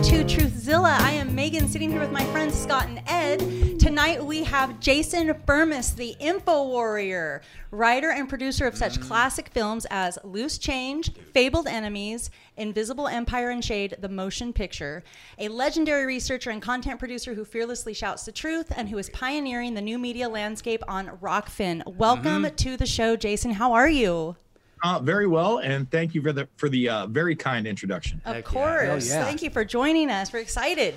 Welcome to Truthzilla. I am Megan sitting here with my friends Scott and Ed. Tonight we have Jason Bermas, the info warrior, writer and producer of such classic films as Loose Change, Fabled Enemies, Invisible Empire and Shade, the motion picture, a legendary researcher and content producer who fearlessly shouts the truth and who is pioneering the new media landscape on Rokfin. Welcome mm-hmm. to the show, Jason. How are you? Uh, very well, and thank you for the for the uh, very kind introduction. Of Heck yeah. course. Hell yeah. Thank you for joining us. We're excited.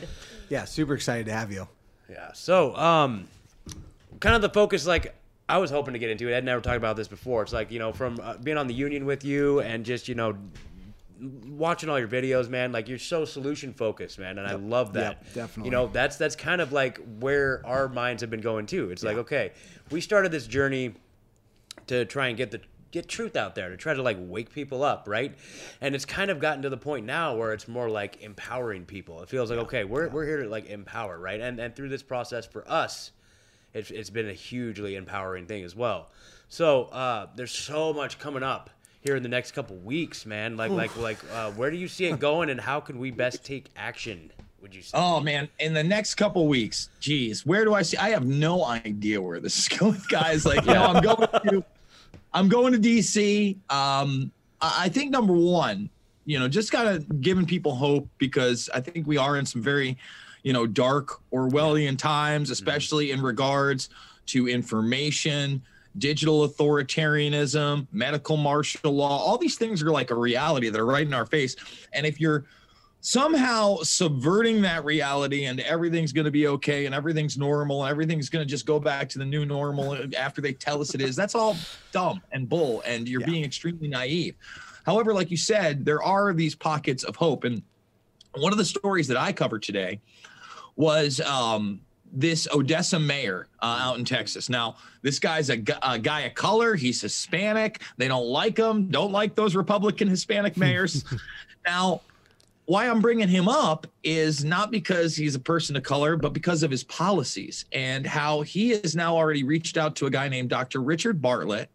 Yeah, super excited to have you. Yeah. So, um, kind of the focus, like I was hoping to get into it. I'd never talked about this before. It's like you know, from uh, being on the union with you and just you know, watching all your videos, man. Like you're so solution focused, man, and I love that. Yep, definitely. You know, that's that's kind of like where our minds have been going too. It's like okay, we started this journey to try and get the get truth out there to try to like wake people up right? And it's kind of gotten to the point now where it's more like empowering people. It feels like okay we're, we're here to like empower right? And and through this process for us it's, it's been a hugely empowering thing as well. So uh there's so much coming up here in the next couple weeks man. Like like like uh, where do you see it going and how can we best take action would you say? Oh man, in the next couple weeks, geez, where do I see? I have no idea where this is going, guys. Like, you know, I'm going to, I'm going to DC. Um, I I think number one, you know, just kind of giving people hope because I think we are in some very, you know, dark Orwellian times, especially in regards to information, digital authoritarianism, medical martial law. All these things are like a reality that are right in our face. And if you're somehow subverting that reality and everything's going to be okay and everything's normal and everything's going to just go back to the new normal after they tell us it is that's all dumb and bull and you're Yeah. being extremely naive however like you said there are these pockets of hope and one of the stories that i covered today was um this Odessa mayor uh, out in Texas. Now, this guy's a, gu- a guy of color. He's Hispanic. They don't like him. Don't like those Republican Hispanic mayors. now, why I'm bringing him up is not because he's a person of color, but because of his policies and how he has now already reached out to a guy named Dr. Richard Bartlett.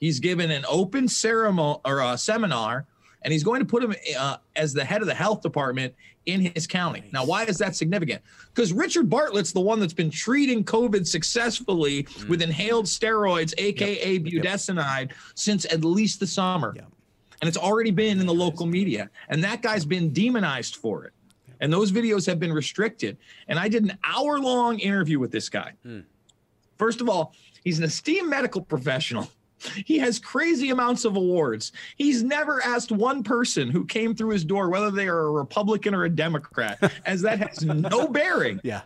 He's given an open ceremony or a seminar, and he's going to put him uh, as the head of the health department in his county. Now, why is that significant? Because Richard Bartlett's the one that's been treating COVID successfully with inhaled steroids, aka budesonide, since at least the summer Yep. And it's already been in the local media. And that guy's been demonized for it. And those videos have been restricted. And i did an hour long interview with this guy. Hmm. First of all he's an esteemed medical professional. He has crazy amounts of awards. He's never asked one person who came through his door whether they are a republican or a democrat as that has no bearing. Yeah.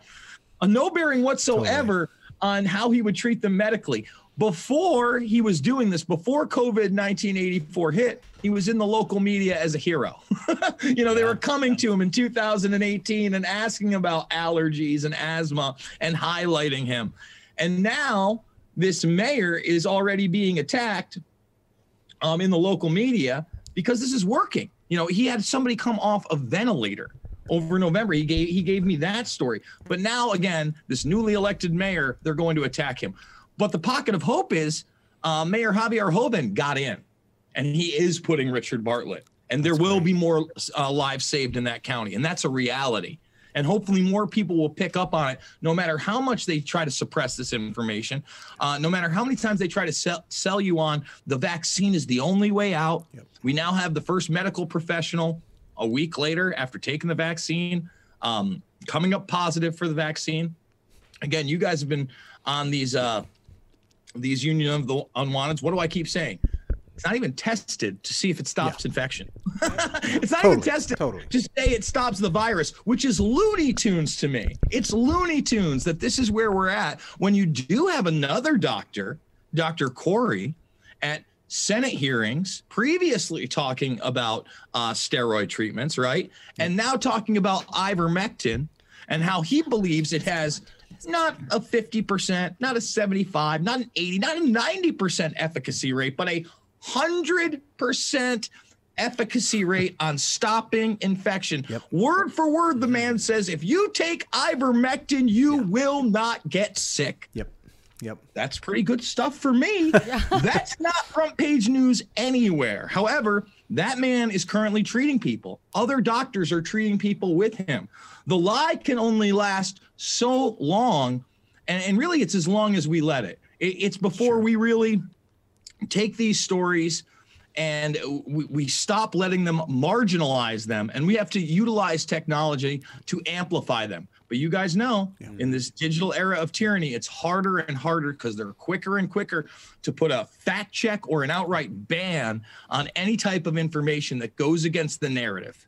a no bearing whatsoever on how he would treat them medically. Before he was doing this, before COVID 1984 hit, he was in the local media as a hero. you know, they were coming to him in 2018 and asking about allergies and asthma and highlighting him. And now this mayor is already being attacked um, in the local media because this is working. You know, he had somebody come off a ventilator over November. He gave he gave me that story. But now again, this newly elected mayor, they're going to attack him. But the pocket of hope is uh, Mayor Javier Joven got in, and he is putting Richard Bartlett, and there will be more uh, lives saved in that county, and that's a reality. And hopefully, more people will pick up on it, no matter how much they try to suppress this information, uh, no matter how many times they try to sell, sell you on the vaccine is the only way out. We now have the first medical professional a week later after taking the vaccine, um, coming up positive for the vaccine. Again, you guys have been on these uh, these Union of the Unwanteds. What do I keep saying? It's not even tested to see if it stops infection. it's not even tested totally. to say it stops the virus, which is Looney Tunes to me. It's Looney Tunes that this is where we're at. When you do have another doctor, Dr. Kory, at Senate hearings, previously talking about uh, steroid treatments, right? And now talking about ivermectin and how he believes it has not a 50%, not a 75, not an 80, not a 90% efficacy rate, but a 100% efficacy rate on stopping infection. Yep. Word for word, the man says if you take ivermectin, you will not get sick. Yep. Yep. That's pretty good stuff for me. That's not front page news anywhere. However, That man is currently treating people. Other doctors are treating people with him. The lie can only last so long, and, and really it's as long as we let it. it it's before sure. we really take these stories and we, we stop letting them marginalize them and we have to utilize technology to amplify them but you guys know yeah. in this digital era of tyranny it's harder and harder because they're quicker and quicker to put a fact check or an outright ban on any type of information that goes against the narrative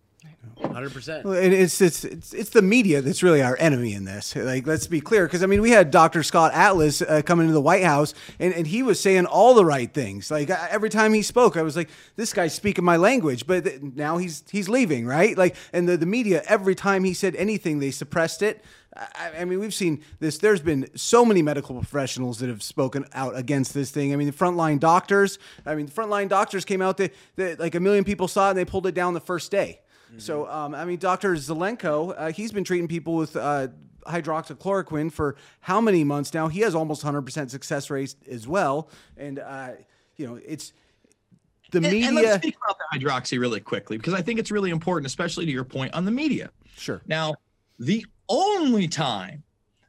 Hundred percent. It's, it's it's it's the media that's really our enemy in this. Like, let's be clear, because I mean, we had Dr. Scott Atlas uh, come into the White House, and, and he was saying all the right things. Like every time he spoke, I was like, this guy's speaking my language. But th- now he's he's leaving, right? Like, and the the media every time he said anything, they suppressed it. I, I, mean, we've seen this. There's been so many medical professionals that have spoken out against this thing. I mean, the frontline doctors. I mean, the frontline doctors came out. That like a million people saw it, and they pulled it down the first day. Mm-hmm. So, um, I mean, Dr. Zelenko, uh, he's been treating people with uh, hydroxychloroquine for how many months now? He has almost 100% success rate as well. And, uh, you know, it's the and, media. And let's speak about the hydroxy really quickly because I think it's really important, especially to your point on the media. Sure. Now, the only time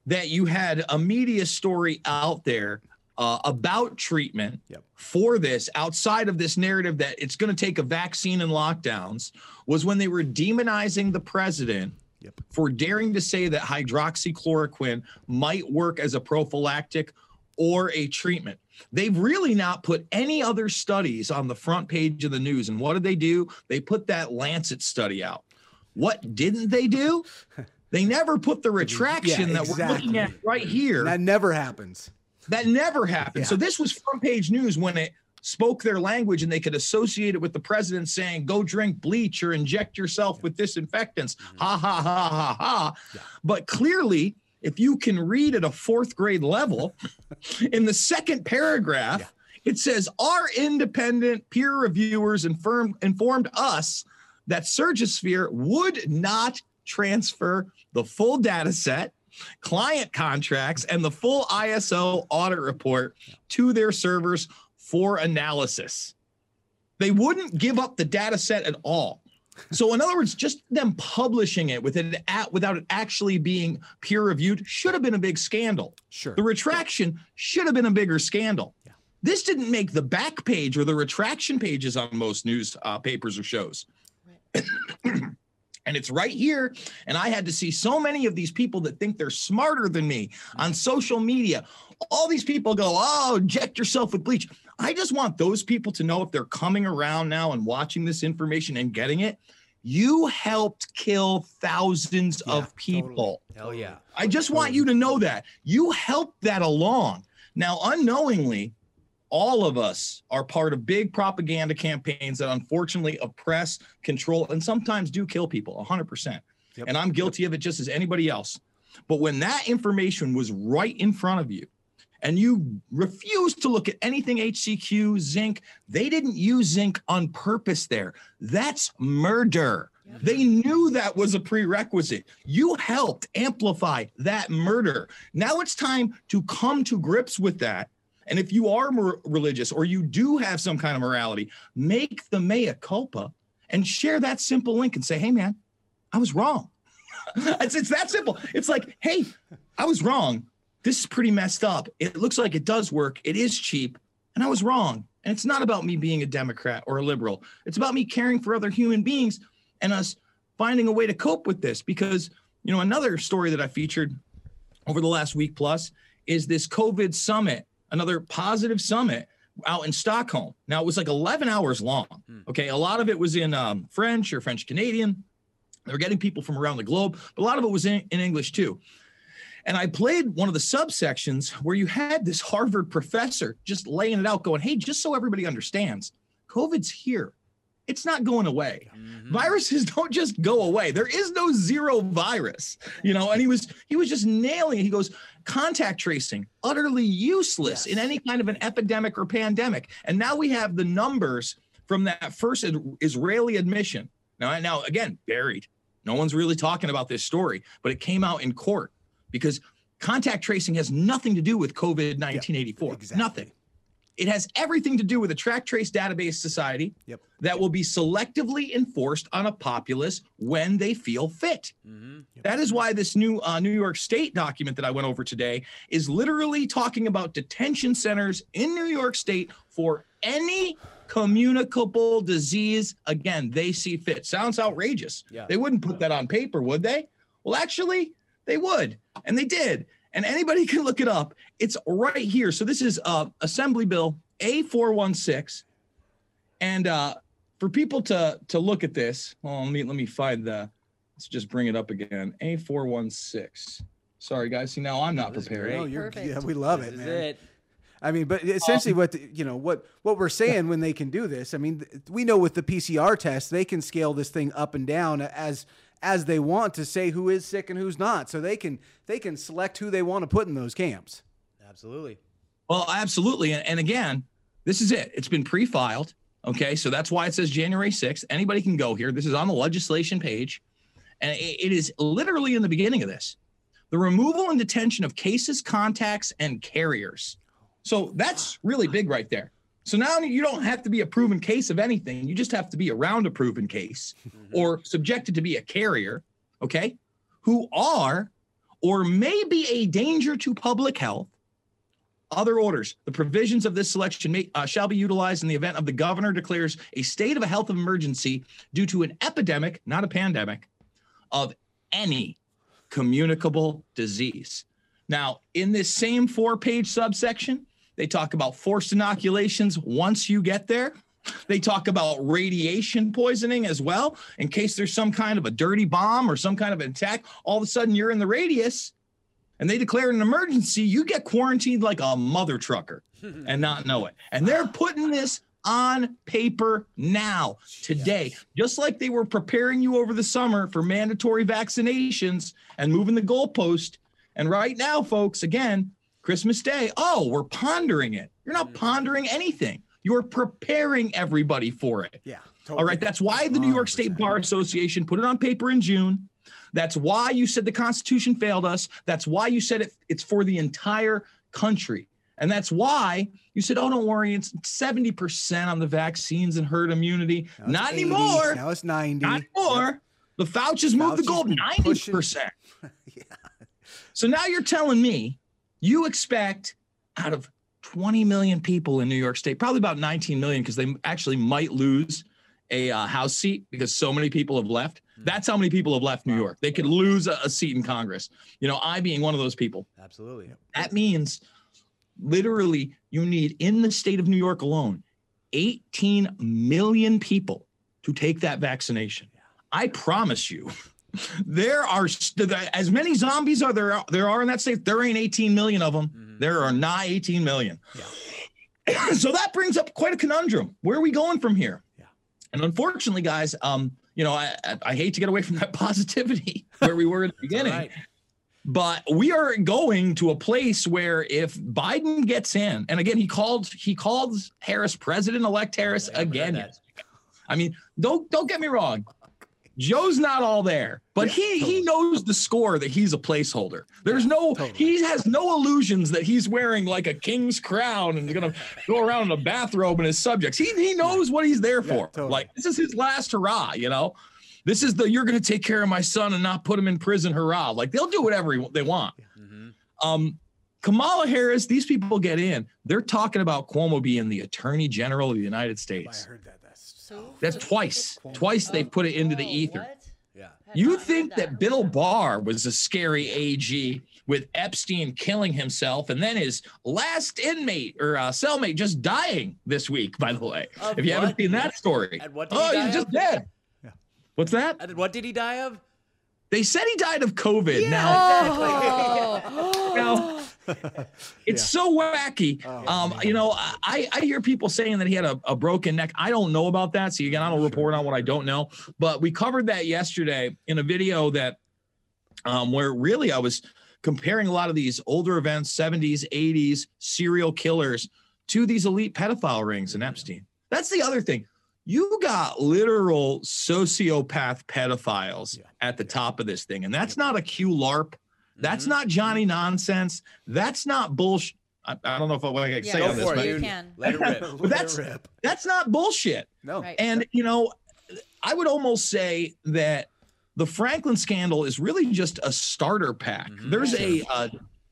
that you had a media story out there uh, about treatment yep. for this outside of this narrative that it's going to take a vaccine and lockdowns was when they were demonizing the president yep. for daring to say that hydroxychloroquine might work as a prophylactic or a treatment. They've really not put any other studies on the front page of the news. And what did they do? They put that Lancet study out. What didn't they do? They never put the retraction yeah, exactly. that we're looking at right here. That never happens. That never happened. Yeah. So this was front page news when it spoke their language and they could associate it with the president saying, go drink bleach or inject yourself with disinfectants. Mm-hmm. Ha ha ha ha ha. Yeah. But clearly, if you can read at a fourth grade level, in the second paragraph, yeah. it says, Our independent peer reviewers informed, informed us that Surgisphere would not transfer the full data set client contracts, and the full ISO audit report to their servers for analysis. They wouldn't give up the data set at all. So, in other words, just them publishing it with it at, without it actually being peer reviewed should have been a big scandal. Sure. The retraction should have been a bigger scandal. Yeah. This didn't make the back page or the retraction pages on most news uh, papers or shows. Right. And it's right here. And I had to see so many of these people that think they're smarter than me on social media. All these people go, oh, inject yourself with bleach. I just want those people to know if they're coming around now and watching this information and getting it, you helped kill thousands yeah, of people. Totally. Hell yeah. I just totally. want you to know that. You helped that along. Now, unknowingly, all of us are part of big propaganda campaigns that unfortunately oppress, control, and sometimes do kill people 100%. Yep. And I'm guilty of it just as anybody else. But when that information was right in front of you, and you refused to look at anything HCQ, zinc, they didn't use zinc on purpose there. That's murder. They knew that was a prerequisite. You helped amplify that murder. Now it's time to come to grips with that and if you are religious or you do have some kind of morality, make the mea culpa and share that simple link and say, hey, man, I was wrong. it's, it's that simple. It's like, hey, I was wrong. This is pretty messed up. It looks like it does work. It is cheap. And I was wrong. And it's not about me being a Democrat or a liberal. It's about me caring for other human beings and us finding a way to cope with this. Because, you know, another story that I featured over the last week plus is this COVID summit another positive summit out in Stockholm. Now it was like 11 hours long. Hmm. Okay. A lot of it was in um, French or French Canadian. They were getting people from around the globe, but a lot of it was in, in English too. And I played one of the subsections where you had this Harvard professor just laying it out, going, Hey, just so everybody understands, COVID's here. It's not going away. Mm-hmm. Viruses don't just go away. There is no zero virus, you know. And he was he was just nailing it. He goes, contact tracing utterly useless yes. in any kind of an epidemic or pandemic. And now we have the numbers from that first Israeli admission. Now, now again, buried. No one's really talking about this story, but it came out in court because contact tracing has nothing to do with COVID 1984. Yeah, exactly. Nothing It has everything to do with a track trace database society Yep. that will be selectively enforced on a populace when they feel fit. That is why this new uh, New York State document that I went over today is literally talking about detention centers in New York State for any communicable disease. Again, they see fit. Sounds outrageous. Yeah. They wouldn't put that on paper, would they? Well, actually, they would, and they did. And anybody can look it up. It's right here. So this is uh, Assembly Bill A416. And uh, for people to to look at this, well, let me let me find the. Let's just bring it up again. A416. Sorry, guys. See now I'm not prepared. great. Oh, you're, Perfect. yeah, we love This it, is man. it. I mean, but essentially, what the, you know, what what we're saying when they can do this. I mean, th- we know with the PCR test, they can scale this thing up and down as as they want to say who is sick and who's not. So they can they can select who they want to put in those camps. Absolutely. Well, absolutely. And, and again, this is it. It's been pre-filed. Okay, so that's why it says January 6th. Anybody can go here. This is on the legislation page. And it- it is literally in the beginning of this. The removal and detention of cases, contacts, and carriers. So that's really big right there. So now you don't have to be a proven case of anything. You just have to be around a proven case or subjected to be a carrier, okay, who are or may be a danger to public health other orders. The provisions of this selection may, uh, shall be utilized in the event of the governor declares a state of a health emergency due to an epidemic, not a pandemic, of any communicable disease. Now, in this same four page subsection, they talk about forced inoculations once you get there. They talk about radiation poisoning as well, in case there's some kind of a dirty bomb or some kind of an attack. All of a sudden, you're in the radius and they declare an emergency, you get quarantined like a mother trucker and not know it. And they're putting this on paper now, today, just like they were preparing you over the summer for mandatory vaccinations and moving the goalpost. And right now, folks, again, Christmas Day, oh, we're pondering it. You're not mm-hmm. pondering anything. You're preparing everybody for it. Yeah. Totally. All right. That's why the New York State Bar Association put it on paper in June. That's why you said the Constitution failed us. That's why you said it, it's for the entire country. And that's why you said, oh, don't worry, it's 70% on the vaccines and herd immunity. Not 80, anymore. Now it's 90. Not anymore. The Fauci's moved the goal been 90%. yeah. So now you're telling me you expect out of 20 million people in New York State, probably about 19 million, because they actually might lose a uh, House seat because so many people have left. That's how many people have left New York. They could lose a, a seat in Congress. You know, I being one of those people. Absolutely. That means literally you need in the state of New York alone 18 million people to take that vaccination. I promise you, there are as many zombies are there there are in that state. There ain't 18 million of them. There are not 18 million. so that brings up quite a conundrum. Where are we going from here? Yeah. And unfortunately, guys, um, you know, I, I, I hate to get away from that positivity where we were at the beginning. Right. But we are going to a place where if Biden gets in, and again, he called he called Harris President elect Harris again. I mean, don't don't get me wrong. Joe's not all there, but he he knows the score that he's a placeholder. There's no he has no illusions that he's wearing like a king's crown and gonna go around in a bathrobe and his subjects. He he knows what he's there for. totally. Like this is his last hurrah, you know. This is the you're gonna take care of my son and not put him in prison hurrah. Like they'll do whatever he- they want. Um, Kamala Harris, these people get in. They're talking about Cuomo being the Attorney General of the United States. I heard that. That's So That's twice. Twice they've put it into the Oh, ether. what? Yeah. You not think that Bill Barr was a scary AG with Epstein killing himself and then his last inmate or uh, cellmate just dying this week, by the way. Of if you haven't seen that story. And what did he oh, die he's just of? dead. Yeah. What's that? And what did he die of? They said he died of COVID. Now, Oh, now it's so wacky. um, you know, I, I hear people saying that he had a, a broken neck. I don't know about that. See, again, I don't report on what I don't know. But we covered that yesterday in a video that um, where really I was comparing a lot of these older events, 70s, 80s serial killers to these elite pedophile rings in Epstein. That's the other thing. You got literal sociopath pedophiles at the top of this thing. And that's not a Q LARP. That's not Johnny nonsense. That's not bullshit. I, I don't know if I, what I can Yeah, say go on this, for but, you can. Let it rip. but that's that's not bullshit. No. Right. And you know, I would almost say that the Franklin scandal is really just a starter pack. Mhm. There's a, uh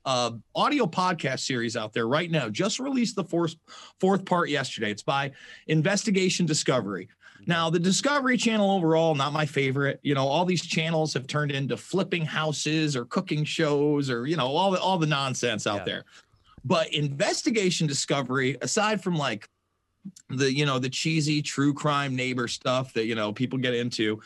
uh audio podcast series out there right now. Just released the fourth fourth part yesterday. It's by Investigation Discovery. Now, the Discovery Channel overall, not my favorite. You know, all these channels have turned into flipping houses or cooking shows or you know all the all the nonsense out Yeah. there. But Investigation Discovery, aside from like the you know the cheesy true crime neighbor stuff that you know people get into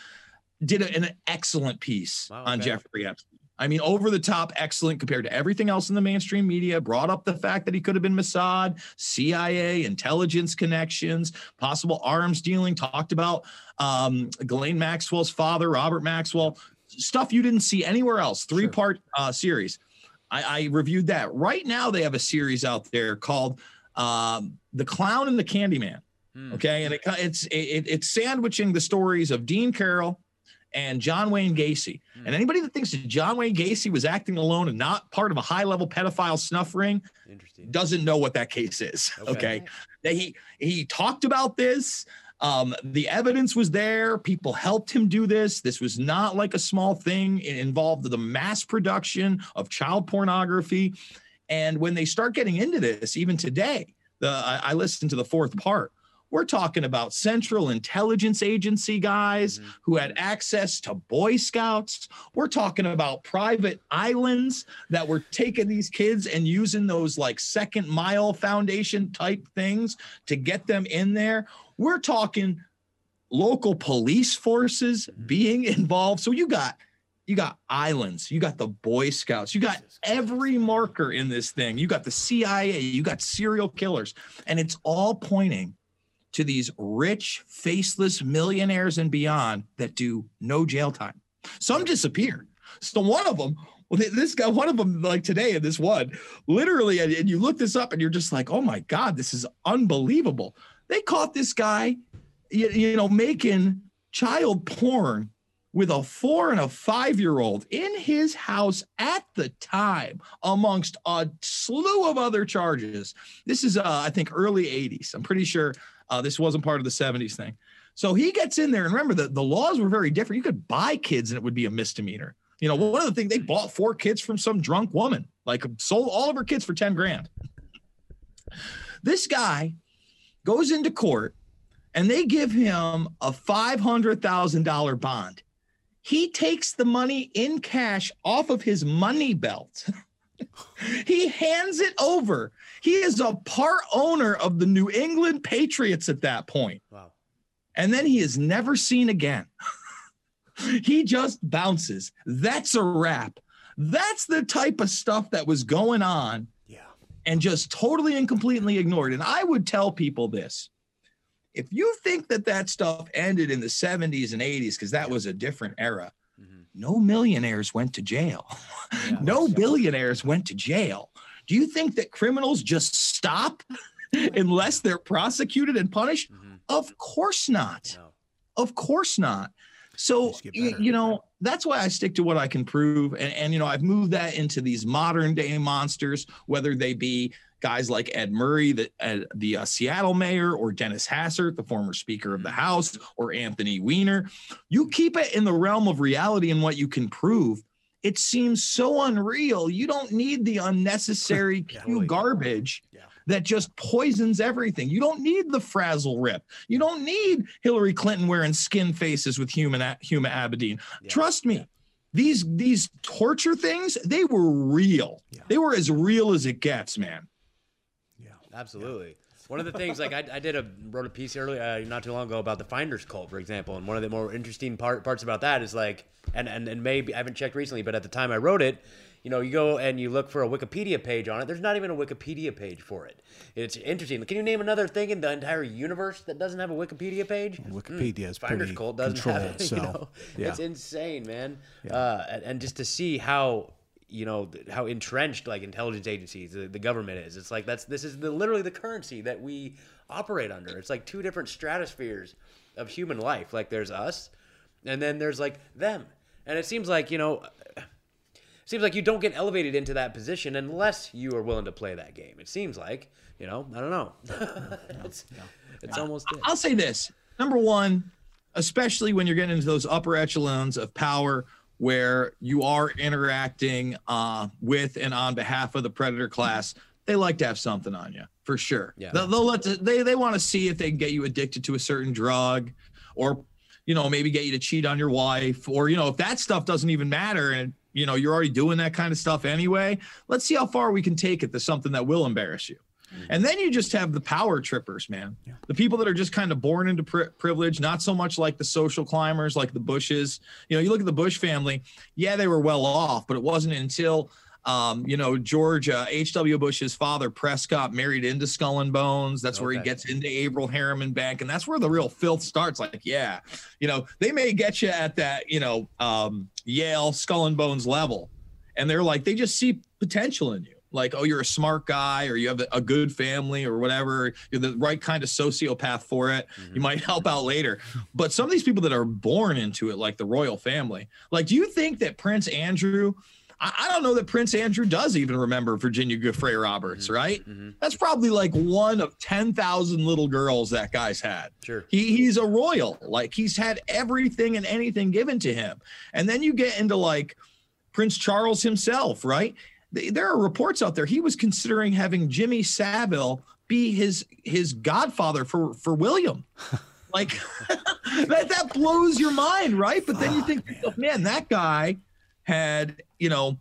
did an excellent piece Wow, on okay. jeffrey epstein i mean over the top excellent compared to everything else in the mainstream media. Brought up the fact that he could have been mossad cia intelligence connections possible arms dealing talked about um, ghislaine maxwell's father robert maxwell stuff you didn't see anywhere else. Three part uh, series. I, I reviewed that. Right now they have a series out there called um, the clown and the candyman. Hmm. Okay, and it, it's it, it's sandwiching the stories of Dean Corll and John Wayne Gacy. Hmm. And anybody that thinks that John Wayne Gacy was acting alone and not part of a high level pedophile snuff ring doesn't know what that case is. Okay. Okay, that he he talked about this. Um, the evidence was there. People helped him do this. This was not like a small thing. It involved the mass production of child pornography. And when they start getting into this, even today, the I, I listened to the fourth part. We're talking about Central Intelligence Agency guys Mhm. who had access to Boy Scouts. We're talking about private islands that were taking these kids and using those like second mile foundation type things to get them in there. We're talking local police forces being involved. So you got you got islands, you got the Boy Scouts, you got every marker in this thing. You got the CIA, you got serial killers, and it's all pointing to these rich, faceless millionaires and beyond that do no jail time. Some disappear. So one of them, well, this guy, one of them, like today in this one, literally, and, and you look this up and you're just like, oh my God, this is unbelievable. They caught this guy, you, you know, making child porn with a four and a five year old in his house at the time, amongst a slew of other charges. This is, uh, I think, early 80s. I'm pretty sure uh, this wasn't part of the 70s thing. So he gets in there, and remember that the laws were very different. You could buy kids, and it would be a misdemeanor. You know, one of the things they bought four kids from some drunk woman, like sold all of her kids for 10 grand. This guy goes into court and they give him a $500,000 bond. He takes the money in cash off of his money belt. he hands it over. He is a part owner of the New England Patriots at that point. Wow. And then he is never seen again. he just bounces. That's a wrap. That's the type of stuff that was going on Yeah. and just totally and completely ignored. And I would tell people this if you think that that stuff ended in the 70s and 80s, because that was a different era. No millionaires went to jail, Yeah. no billionaires went to jail. Do you think that criminals just stop unless they're prosecuted and punished? Mhm. Of course not. No. Of course not. So Just get y- better. you know that's why I stick to what I can prove, and, and you know I've moved that into these modern day monsters, whether they be guys like Ed Murray, the uh, the uh, Seattle mayor, or Dennis Hastert, the former Speaker of the House, or Anthony Weiner. You keep it in the realm of reality and what you can prove. It seems so unreal. You don't need the unnecessary Yeah, Q garbage Yeah. that just poisons everything. You don't need the Frazzledrip. You don't need Hillary Clinton wearing skin faces with human Huma Abedin. Yeah. Trust me. These these torture things, they were real. Yeah. They were as real as it gets, man. Yeah. Absolutely. One of the things, like I, I did a wrote a piece earlier, uh, not too long ago, about the Finders cult, for example, and one of the more interesting part, parts about that is like, and, and and maybe I haven't checked recently, but at the time I wrote it, you know, you go and you look for a Wikipedia page on it. There's not even a Wikipedia page for it. It's interesting. Can you name another thing in the entire universe that doesn't have a Wikipedia page? Wikipedia is Finders pretty cult doesn't have controlled, it. so, you know? yeah. it's insane, man. Uh, and, and just to see how you know how entrenched like intelligence agencies, the, the government is. It's like that's this is the literally the currency that we operate under. It's like two different stratospheres of human life. Like there's us, and then there's like them. And it seems like you know seems like you don't get elevated into that position unless you are willing to play that game. It seems like, you know, I don't know. it's it's almost it. I'll say this. Number one, especially when you're getting into those upper echelons of power where you are interacting uh, with and on behalf of the predator class, they like to have something on you for sure. Yeah. They'll, they'll let the, they they want to see if they can get you addicted to a certain drug, or you know maybe get you to cheat on your wife, or you know if that stuff doesn't even matter and you know you're already doing that kind of stuff anyway. Let's see how far we can take it to something that will embarrass you. And then you just have the power trippers, man. The people that are just kind of born into pri- privilege, not so much like the social climbers, like the Bushes. You know, you look at the Bush family, yeah, they were well off, but it wasn't until, um, you know, George uh, H.W. Bush's father, Prescott, married into Skull and Bones. That's where he gets into Averell Harriman Bank. And that's where the real filth starts. Like, yeah, you know, they may get you at that, you know, um, Yale Skull and Bones level. And they're like, they just see potential in you like oh you're a smart guy or you have a good family or whatever you're the right kind of sociopath for it you mm-hmm. might help out later but some of these people that are born into it like the royal family like do you think that prince andrew I I don't know that Prince Andrew does even remember Virginia Giuffre Roberts, mm-hmm. right? Mm-hmm. That's probably like one of 10,000 little girls that guy's had. Sure. He, he's a royal. Like he's had everything and anything given to him. And then you get into like Prince Charles himself, right? Th- There are reports out there he was considering having Jimmy Savile be his his godfather for for William. Like that that blows your mind, right? But then you think, man, that guy had, you know,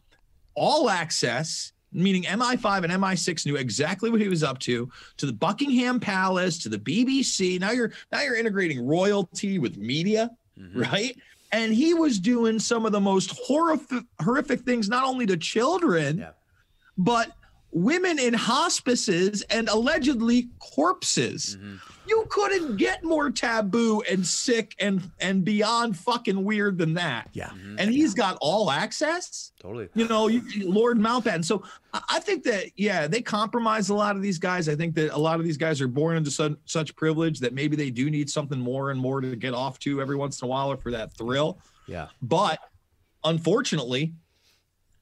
all access, meaning MI5 and MI6 knew exactly what he was up to, to the Buckingham Palace, to the BBC. Now you're now you're integrating royalty with media, mm-hmm. right? And he was doing some of the most horrific horrific things, not only to children, Yeah. but women in hospices and allegedly corpses. Mm-hmm. You couldn't get more taboo and sick and and beyond fucking weird than that. Yeah. Mm-hmm. And he's got all access. Totally. You know, you, Lord Mountbatten. So I I think that yeah, they compromise a lot of these guys. I think that a lot of these guys are born into such, such privilege that maybe they do need something more and more to get off to every once in a while or for that thrill. Yeah. But unfortunately,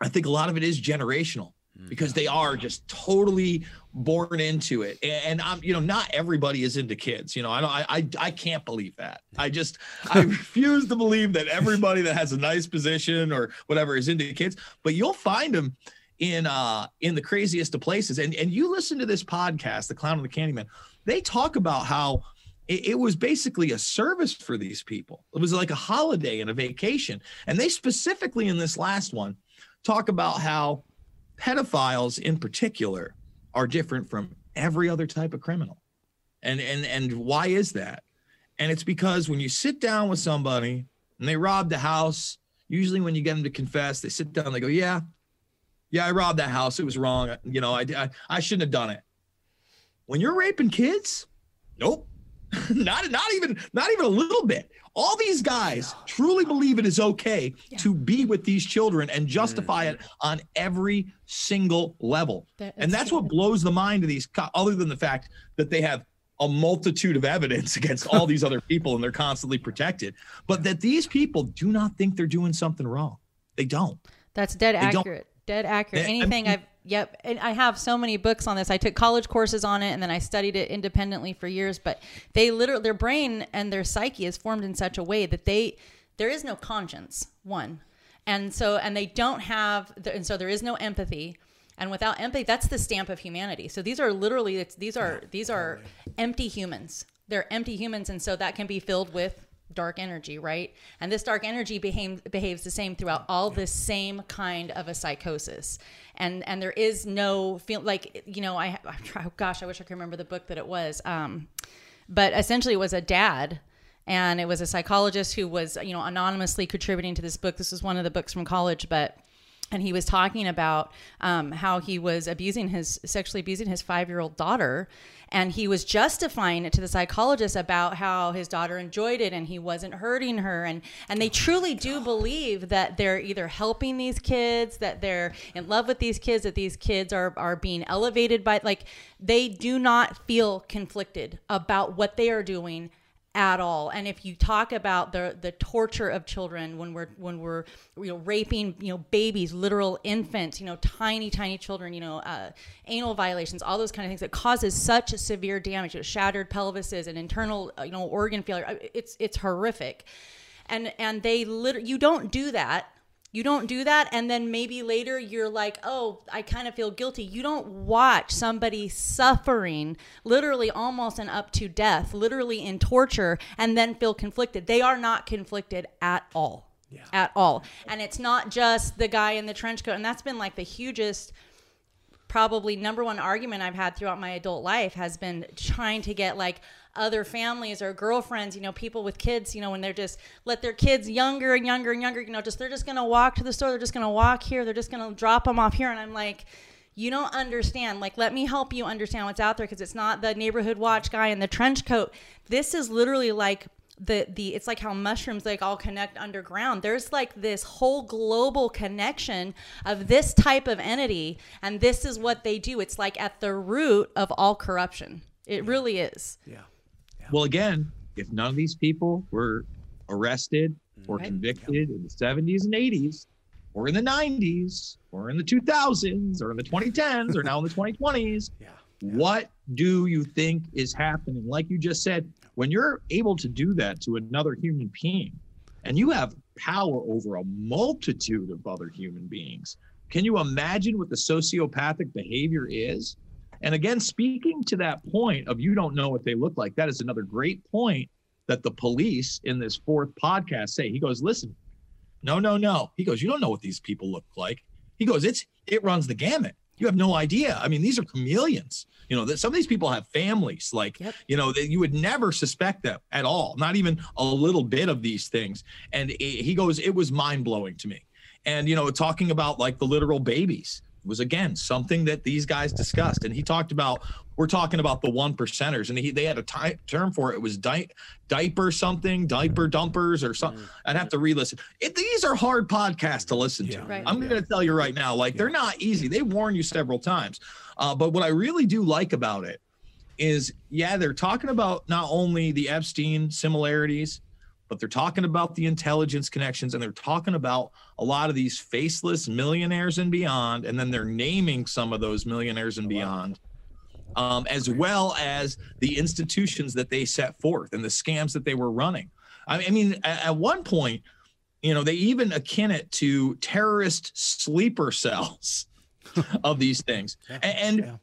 I think a lot of it is generational mm. because they are just totally born into it. And, I'm, you know, not everybody is into kids. You know, I don't, I, I, I can't believe that. I just, I refuse to believe that everybody that has a nice position or whatever is into kids. But you'll find them in, uh, in the craziest of places. And and you listen to this podcast, The Clown and the Candyman. They talk about how it, it was basically a service for these people. It was like a holiday and a vacation. And they specifically in this last one talk about how pedophiles in particular are different from every other type of criminal. And and and why is that? And it's because when you sit down with somebody and they rob the house, usually when you get them to confess, they sit down, they go, "Yeah, yeah, I robbed that house. It was wrong. You know, I I, I shouldn't have done it." When you're raping kids, nope, not not even not even a little bit. All these guys truly believe it is okay to be with these children and justify it mm-hmm. on every single level. That- and that's what blows the mind of these co- other than the fact that they have a multitude of evidence against all these other people and they're constantly protected. But that these people do not think they're doing something wrong. They don't. That's dead don't- accurate. Dead accurate. They- I Anything mean- I've yep, and I have so many books on this. I took college courses on it and then I studied it independently for years, but they literally their brain and their psyche is formed in such a way that they there is no conscience, one. And so and they don't have and so there is no empathy. And without empathy, that's the stamp of humanity. So these are literally it's, these are these are empty humans. They're empty humans and so that can be filled with dark energy, right? And this dark energy behaves behaves the same throughout all the same kind of a psychosis. And and there is no feel like you know I I'm try, oh gosh I wish I could remember the book that it was. Um, but essentially it was a dad and it was a psychologist who was you know anonymously contributing to this book. This was one of the books from college, but and he was talking about um, how he was abusing his sexually abusing his five year old daughter and he was justifying it to the psychologist about how his daughter enjoyed it and he wasn't hurting her. And and they truly do believe that they're either helping these kids that they're in love with these kids that these kids are are being elevated by like they do not feel conflicted about what they are doing at all. And if you talk about the the torture of children when we're when we're you know raping you know babies, literal infants, you know tiny tiny children, you know uh, anal violations, all those kind of things that causes such severe damage, you know, shattered pelvises and internal uh, you know organ failure. It's it's horrific. And and they literally you don't do that you don't do that and then maybe later you're like oh i kind of feel guilty. You don't watch somebody suffering literally almost and up to death literally in torture and then feel conflicted. They are not conflicted at all. Yeah. at all. And it's not just the guy in the trench coat and that's been like the hugest probably number one argument i've had throughout my adult life has been trying to get like other families or girlfriends, you know, people with kids, you know, when they're just let their kids younger and younger and younger, you know, just they're just going to walk to the store, they're just going to walk here, they're just going to drop them off here. And I'm like, you don't understand. Like, let me help you understand what's out there because it's not the neighborhood watch guy in the trench coat. This is literally like the the it's like how mushrooms like all connect underground there's like this whole global connection of this type of entity and this is what they do it's like at the root of all corruption it really is yeah well, again, if none of these people were arrested or right. convicted in the 70s and 80s, or in the 90s, or in the 2000s, or in the 2010s, or now in the 2020s, yeah. Yeah. what do you think is happening? Like you just said, when you're able to do that to another human being, and you have power over a multitude of other human beings, can you imagine what the sociopathic behavior is? And again, speaking to that point of you don't know what they look like, that is another great point that the police in this fourth podcast say. He goes, listen, no, no, no. He goes, you don't know what these people look like. He goes, it's it runs the gamut. You have no idea. I mean, these are chameleons. You know, that some of these people have families. Like, yep. you know, that you would never suspect them at all. Not even a little bit of these things. And it, he goes, it was mind blowing to me. And you know, talking about like the literal babies was again something that these guys discussed. And he talked about we're talking about the one percenters and he, they had a ty- term for it. It was di- diaper something diaper dumpers or something mm. i'd have to re-listen. It, these are hard podcasts to listen to. Right. i'm going to tell you right now like yeah. they're not easy. They warn you several times. Uh, but what i really do like about it is yeah they're talking about not only the epstein similarities but they're talking about the intelligence connections and they're talking about a lot of these faceless millionaires and beyond. And then they're naming some of those millionaires and beyond, um, as well as the institutions that they set forth and the scams that they were running. I mean, at, at one point, you know, they even akin it to terrorist sleeper cells of these things. And, and yeah.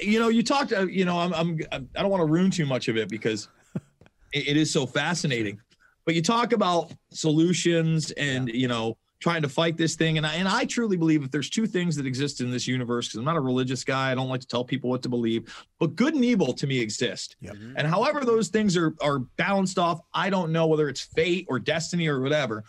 you know, you talked, uh, you know, I'm, I'm, I don't want to ruin too much of it because it is so fascinating but you talk about solutions and yeah. you know trying to fight this thing and I, and I truly believe if there's two things that exist in this universe because i'm not a religious guy i don't like to tell people what to believe but good and evil to me exist yep. Mm-hmm. and however those things are are balanced off i don't know whether it's fate or destiny or whatever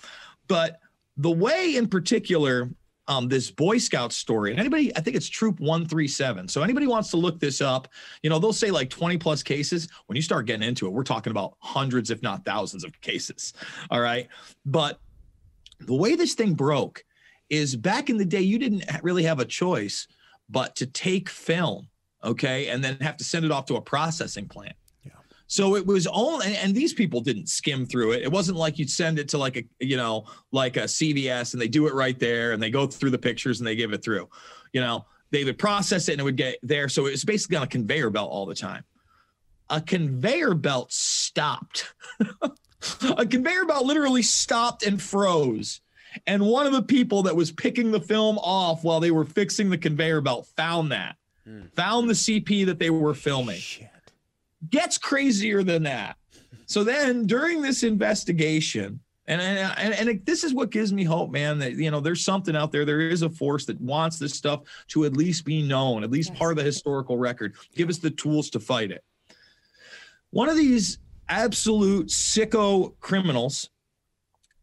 but the way in particular um, this Boy Scout story. And anybody, I think it's Troop 137. So anybody wants to look this up, you know, they'll say like 20 plus cases. When you start getting into it, we're talking about hundreds, if not thousands of cases. All right. But the way this thing broke is back in the day, you didn't really have a choice but to take film, okay, and then have to send it off to a processing plant. So it was only, and, and, these people didn't skim through it. It wasn't like you'd send it to like a, you know, like a CVS and they do it right there and they go through the pictures and they give it through. You know, they would process it and it would get there. So it was basically on a conveyor belt all the time. A conveyor belt stopped. a conveyor belt literally stopped and froze. And one of the people that was picking the film off while they were fixing the conveyor belt found that, mm. found the CP that they were filming. Shit gets crazier than that. So then during this investigation, and, and and this is what gives me hope, man. That you know, there's something out there. There is a force that wants this stuff to at least be known, at least yes. part of the historical record. Give us the tools to fight it. One of these absolute sicko criminals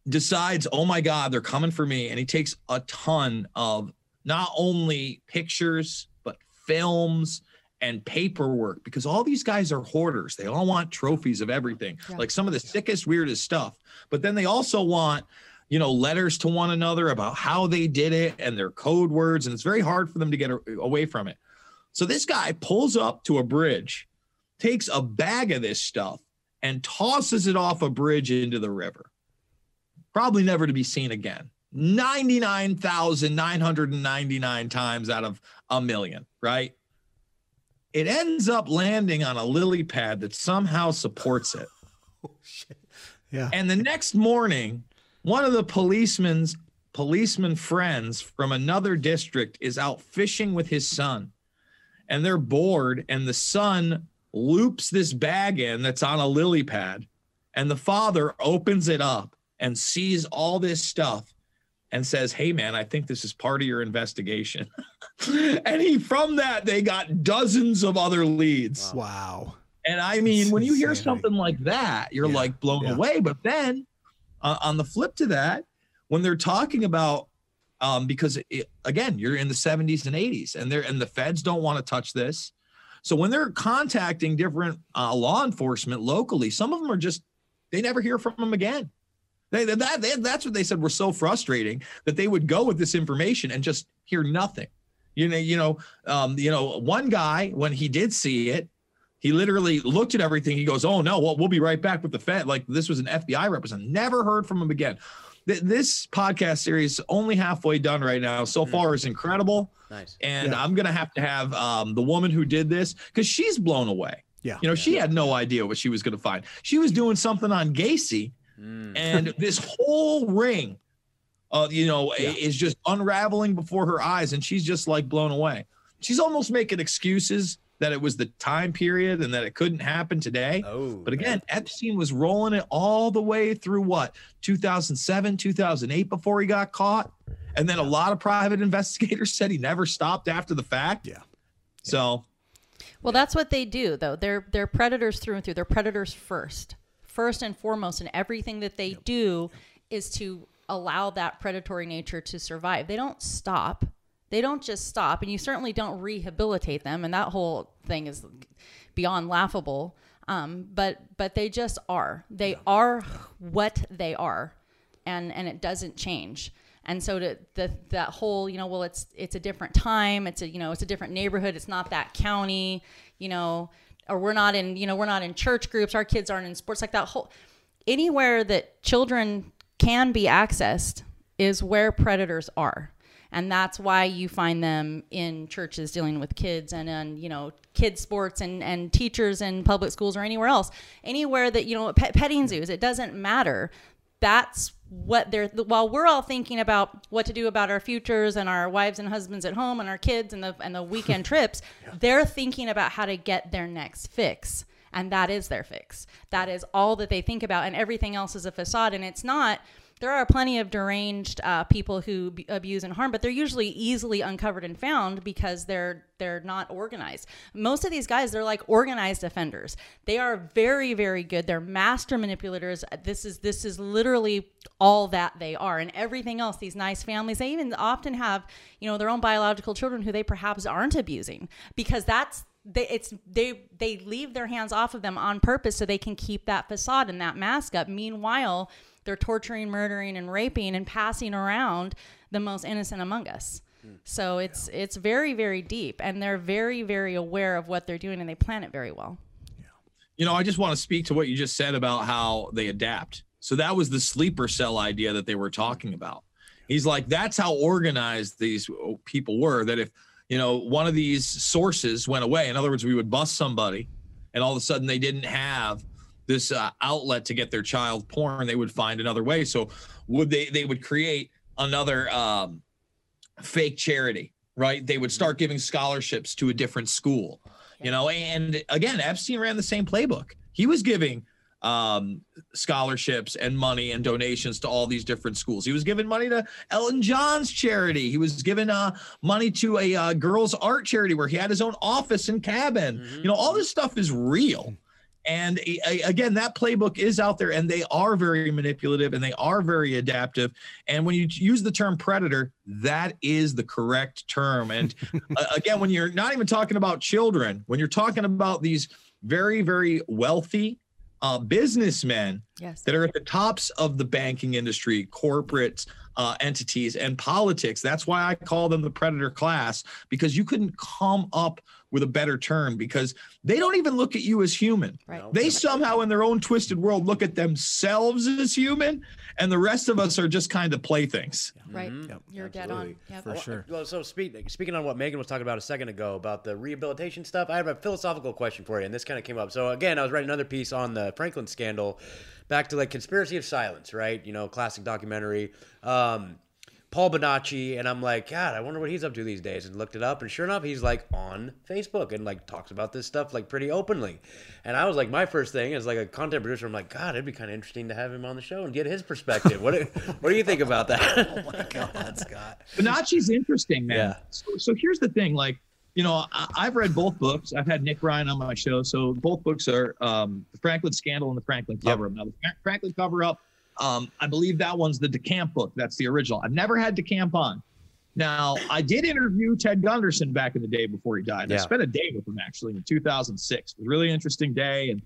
decides, oh my God, they're coming for me, and he takes a ton of not only pictures but films and paperwork because all these guys are hoarders. They all want trophies of everything, yeah. like some of the sickest, weirdest stuff. But then they also want, you know, letters to one another about how they did it and their code words. And it's very hard for them to get away from it. So this guy pulls up to a bridge, takes a bag of this stuff, and tosses it off a bridge into the river. Probably never to be seen again. 99,999 times out of a million, right? It ends up landing on a lily pad that somehow supports it. Oh, shit. Yeah. And the next morning, one of the policeman's policeman friends from another district is out fishing with his son. And they're bored, and the son loops this bag in that's on a lily pad. And the father opens it up and sees all this stuff and says, Hey, man, I think this is part of your investigation. and he, from that, they got dozens of other leads. Wow. And I mean, That's when you hear something like that, you're Yeah, like blown yeah. away. But then uh, on the flip to that, when they're talking about, um, because it, again, you're in the 70s and 80s, and they're and the feds don't want to touch this. So when they're contacting different uh, law enforcement locally, some of them are just they never hear from them again. They, that, they, that's what they said were so frustrating that they would go with this information and just hear nothing. You know, you know, um, you know, one guy when he did see it, he literally looked at everything. He goes, "Oh no, well, we'll be right back with the Fed." Like this was an FBI representative. Never heard from him again. Th- This podcast series only halfway done right now. So far is incredible, Nice. and Yeah. I'm gonna have to have um, the woman who did this because she's blown away. Yeah. You know, she had no idea what she was gonna find. She was doing something on Gacy, Mm. and this whole ring, uh, you know, Yeah. is just unraveling before her eyes, and she's just like blown away. She's almost making excuses that it was the time period and that it couldn't happen today. Oh, But again, Epstein was rolling it all the way through what 2007, 2008 before he got caught. And then a lot of private investigators said he never stopped after the fact. Yeah. So, Well, that's what they do, though. They're they're predators through and through. They're predators first, first and foremost, and everything that they do is to allow that predatory nature to survive. They don't stop. They don't just stop, and you certainly don't rehabilitate them. And that whole thing is beyond laughable. Um, but but they just are. They are what they are, and and it doesn't change. And so to the that whole, you know, well, it's it's a different time. It's a you know, it's a different neighborhood. It's not that county, you know, or we're not in you know we're not in church groups. Our kids aren't in sports like that whole anywhere that children can be accessed is where predators are and that's why you find them in churches dealing with kids and in you know kids sports and and teachers in public schools or anywhere else anywhere that you know pet, petting zoos it doesn't matter that's what they're while we're all thinking about what to do about our futures and our wives and husbands at home and our kids and the and the weekend trips they're thinking about how to get their next fix and that is their fix. That is all that they think about and everything else is a facade and it's not there are plenty of deranged uh, people who b- abuse and harm, but they're usually easily uncovered and found because they're they're not organized. Most of these guys, they're like organized offenders. They are very very good. They're master manipulators. This is this is literally all that they are, and everything else. These nice families, they even often have you know their own biological children who they perhaps aren't abusing because that's they it's they they leave their hands off of them on purpose so they can keep that facade and that mask up. Meanwhile, they're torturing, murdering, and raping and passing around the most innocent among us. So it's it's very very deep, and they're very very aware of what they're doing, and they plan it very well. Yeah. you know, I just want to speak to what you just said about how they adapt. So that was the sleeper cell idea that they were talking about. He's like, that's how organized these uh, people were. That if, you know, one of these sources went away, in other words, we would bust somebody and all of a sudden they didn't have this uh, outlet to get their child porn, they would find another way. So would they, they would create another um, fake charity, right? They would start giving scholarships to a different school, you know, and again, Epstein ran the same playbook. He was giving um, scholarships and money and donations to all these different schools. He was giving money to Elton John's charity. He was giving uh, money to a uh, girls' art charity where he had his own office and cabin. You know, all this stuff is real. And a- a- again, that playbook is out there, and they are very manipulative and they are very adaptive. And when you use the term predator, that is the correct term. And again, when you're not even talking about children, when you're talking about these very, very wealthy uh, businessmen Yes. that are at the tops of the banking industry, corporate uh, entities and politics. That's why I call them the predator class because you couldn't come up with a better term because they don't even look at you as human. Right. They somehow, in their own twisted world, look at themselves as human, and the rest of us are just kind of playthings. Right. Yep, You're dead on. Yep. For sure. Well, so speak, speaking on what Megan was talking about a second ago about the rehabilitation stuff, I have a philosophical question for you, and this kind of came up. So again, I was writing another piece on the Franklin scandal, back to like conspiracy of silence, right? You know, classic documentary. Um, Paul Bonacci, and I'm like, God, I wonder what he's up to these days. And looked it up, and sure enough, he's like on Facebook and like talks about this stuff like pretty openly. And I was like, my first thing as like a content producer, I'm like, God, it'd be kind of interesting to have him on the show and get his perspective. what do, What do you think about that? Oh my God, Scott. Bonacci's interesting, man. Yeah. So, so here's the thing, like, you know, I, I've read both books. I've had Nick Bryant on my show, so both books are um, the Franklin Scandal and the Franklin Cover Up. Now, the Franklin Cover Up, um, I believe that one's the DeCamp book. That's the original. I've never had DeCamp on. Now, I did interview Ted Gunderson back in the day before he died. I spent a day with him actually in 2006. It was a really interesting day, and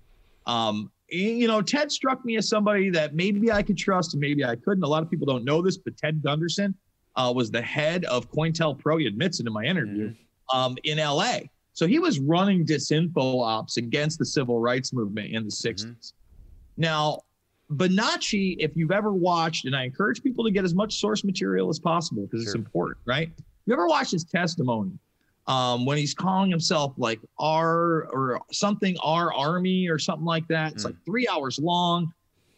um, you know, Ted struck me as somebody that maybe I could trust and maybe I couldn't. A lot of people don't know this, but Ted Gunderson uh, was the head of COINTELPRO. He admits it in my interview um, in LA. So he was running disinfo ops against the civil rights movement in the 60s. Now, Bonacci, if you've ever watched, and I encourage people to get as much source material as possible because it's important, right? You ever watched his testimony um, when he's calling himself like R or something R Army or something like that? It's Mm. like three hours long.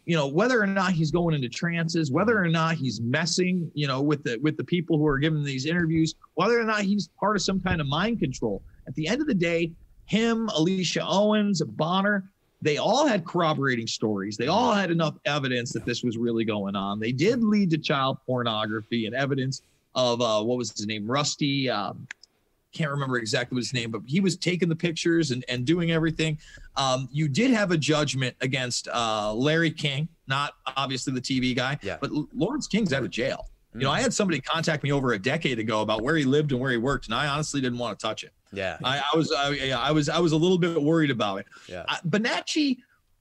You know whether or not he's going into trances, whether or not he's messing, you know, with the with the people who are giving these interviews, whether or not he's part of some kind of mind control. At the end of the day, him, Alicia Owens, Bonner, they all had corroborating stories. They all had enough evidence that this was really going on. They did lead to child pornography and evidence of uh, what was his name, Rusty. Um, can't remember exactly what his name, but he was taking the pictures and, and doing everything. Um, you did have a judgment against uh, Larry King, not obviously the TV guy, Yeah. but Lawrence King's out of jail. You know, I had somebody contact me over a decade ago about where he lived and where he worked, and I honestly didn't want to touch it. Yeah. I, I was I, I was I was a little bit worried about it. Yeah. I, Bonacci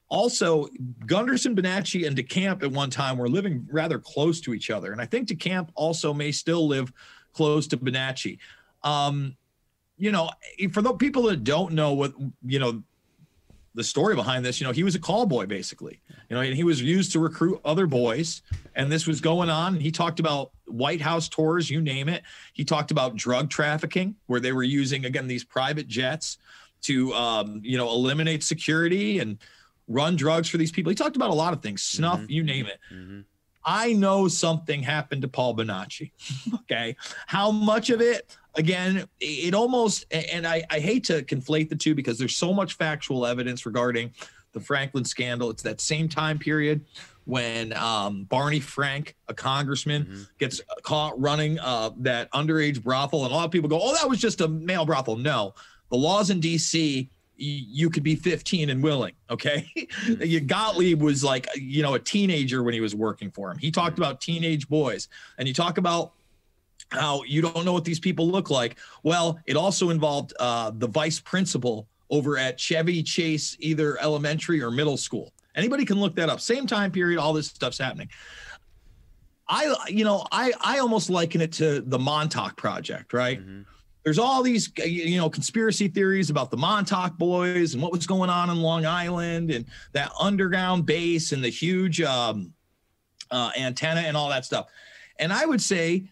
also Gunderson, Bonacci, and DeCamp at one time were living rather close to each other, and I think DeCamp also may still live close to Bonacci. Um, you know, for the people that don't know what you know the story behind this, you know, he was a call boy basically. You know, and he was used to recruit other boys, and this was going on. He talked about White House tours, you name it. He talked about drug trafficking, where they were using again these private jets to, um, you know, eliminate security and run drugs for these people. He talked about a lot of things, snuff, you name it. Mhm. I know something happened to Paul Bonacci. okay. How much of it? Again, it almost, and I, I hate to conflate the two because there's so much factual evidence regarding the Franklin scandal. It's that same time period when um, Barney Frank, a congressman, gets caught running uh, that underage brothel. And a lot of people go, oh, that was just a male brothel. No, the laws in D.C you could be 15 and willing. Okay. Gottlieb was like, you know, a teenager when he was working for him. He talked about teenage boys and you talk about how you don't know what these people look like. Well, it also involved uh, the vice principal over at Chevy Chase, either elementary or middle school. Anybody can look that up. Same time period, all this stuff's happening. I, you know, I, I almost liken it to the Montauk Project, right? there's all these you know conspiracy theories about the Montauk boys and what was going on in Long Island and that underground base and the huge um, uh, antenna and all that stuff. And I would say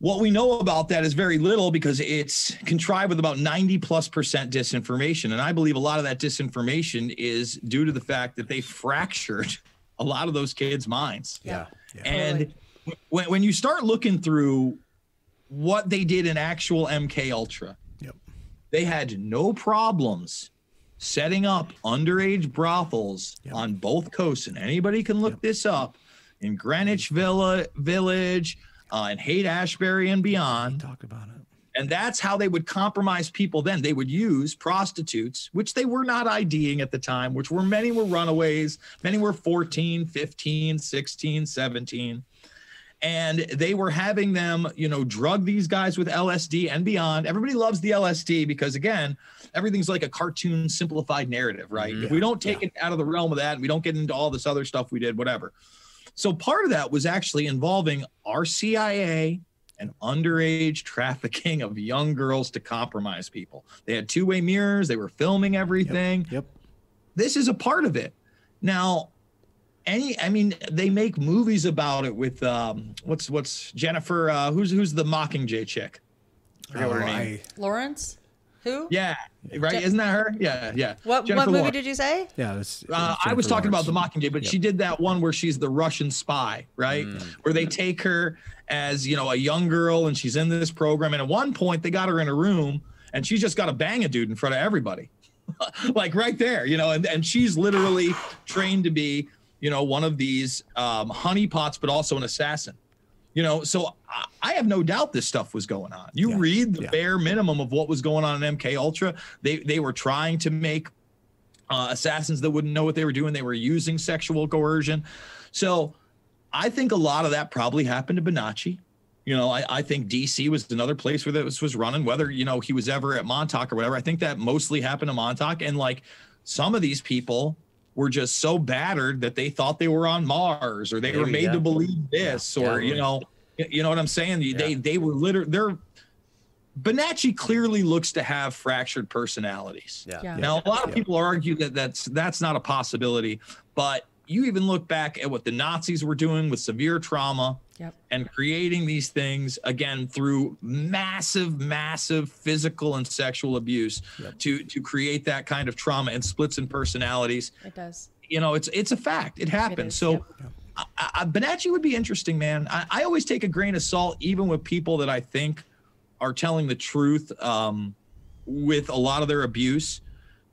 what we know about that is very little because it's contrived with about 90 plus percent disinformation. And I believe a lot of that disinformation is due to the fact that they fractured a lot of those kids' minds. Yeah. And when, when you start looking through what they did in actual MK Ultra, Yep. they had no problems setting up underage brothels Yep. on both coasts, and anybody can look this up in Greenwich Villa Village, uh, and Haight Ashbury and beyond. Talk about it. And that's how they would compromise people then. They would use prostitutes, which they were not IDing at the time, which were many were runaways, many were 14, 15, 16, 17. And they were having them, you know, drug these guys with LSD and beyond. Everybody loves the LSD because, again, everything's like a cartoon simplified narrative, right? If we don't take it out of the realm of that we don't get into all this other stuff we did, whatever. So part of that was actually involving our CIA and underage trafficking of young girls to compromise people. They had two-way mirrors, they were filming everything. Yep. This is a part of it. Now, any I mean, they make movies about it with um what's what's Jennifer uh who's who's the Mockingjay chick? I forget what her Oh, name. Lawrence? Who? Yeah, right. Jen- Isn't that her? Yeah, yeah. What Jennifer what movie Lawrence. did you say? yeah, it's, Uh, I was Jennifer talking about the Mockingjay, but she did that one where she's the Russian spy, right? Where they take her as you know a young girl and she's in this program, and at one point they got her in a room and she's just got to bang a dude in front of everybody, like right there, you know, and and she's literally trained to be you know one of these um, honeypots, but also an assassin. You know, so I- have no doubt this stuff was going on. You Yeah. read the Yeah. bare minimum of what was going on in MK Ultra. They they were trying to make uh, assassins that wouldn't know what they were doing. They were using sexual coercion. So I think a lot of that probably happened to Bonacci. You know, I, I think DC was another place where this was running, whether, you know, he was ever at Montauk or whatever. I think that mostly happened to Montauk. And like some of these people were just so battered that they thought they were on Mars or they were made yeah. to believe this Yeah. or, Yeah. you know, you know what I'm saying? They, Yeah. they were literally, they're, Bonacci clearly looks to have fractured personalities. Yeah. Yeah. Now, a lot of people argue that that's that's not a possibility, but you even look back at what the Nazis were doing with severe trauma Yep. and creating these things again through massive, massive physical and sexual abuse to to create that kind of trauma and splits in personalities. It does. You know, it's it's a fact. It happens. is, so. yep. I, I, Bonacci would be interesting, man. I, I always take a grain of salt, even with people that I think are telling the truth um, with a lot of their abuse,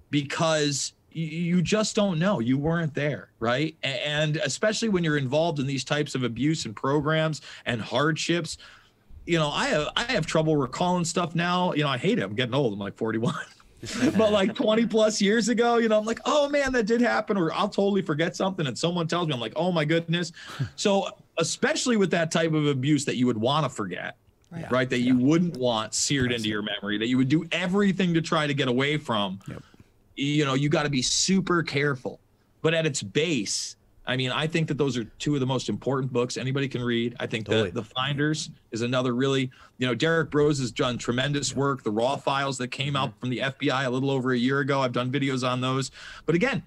because y- you just don't know. You weren't there, right? And especially when you're involved in these types of abuse and programs and hardships, you know, I have I have trouble recalling stuff now. You know, I hate it. I'm getting old. I'm like 41. but like 20 plus years ago, you know, I'm like, oh man, that did happen. Or I'll totally forget something. And someone tells me, I'm like, oh my goodness. So, especially with that type of abuse that you would want to forget, Right. right? That you wouldn't want seared into your memory, that you would do everything to try to get away from. Yep. You know, you got to be super careful. But at its base, I mean, I think that those are two of the most important books anybody can read. I think Totally. that The Finders is another really, you know, Derrick Broze has done tremendous work. The raw files that came out mm-hmm. from the FBI a little over a year ago, I've done videos on those. But again,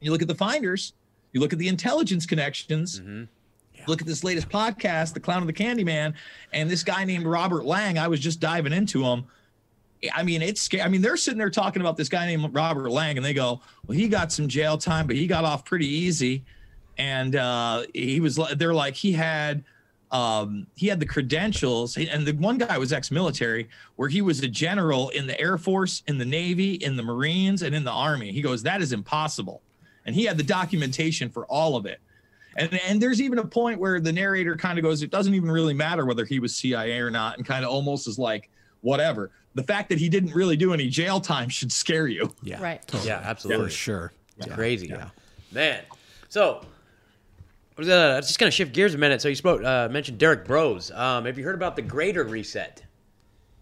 you look at The Finders, you look at the intelligence connections, mm-hmm. look at this latest podcast, The Clown and the Candyman, and this guy named Robert Lang. I was just diving into him. I mean, it's. I mean, they're sitting there talking about this guy named Robert Lang, and they go, "Well, he got some jail time, but he got off pretty easy." And uh, he was, they're like, he had, um, he had the credentials, and the one guy was ex-military, where he was a general in the Air Force, in the Navy, in the Marines, and in the Army. He goes, "That is impossible," and he had the documentation for all of it. And, and there's even a point where the narrator kind of goes, it doesn't even really matter whether he was CIA or not, and kind of almost is like, whatever. The fact that he didn't really do any jail time should scare you. Yeah, Right. totally. Yeah, absolutely. for sure. It's Yeah. crazy. Yeah. Man. So, I was uh, just going to shift gears a minute. So, you spoke, uh, mentioned Derrick Broze. Um, have you heard about the Greater Reset?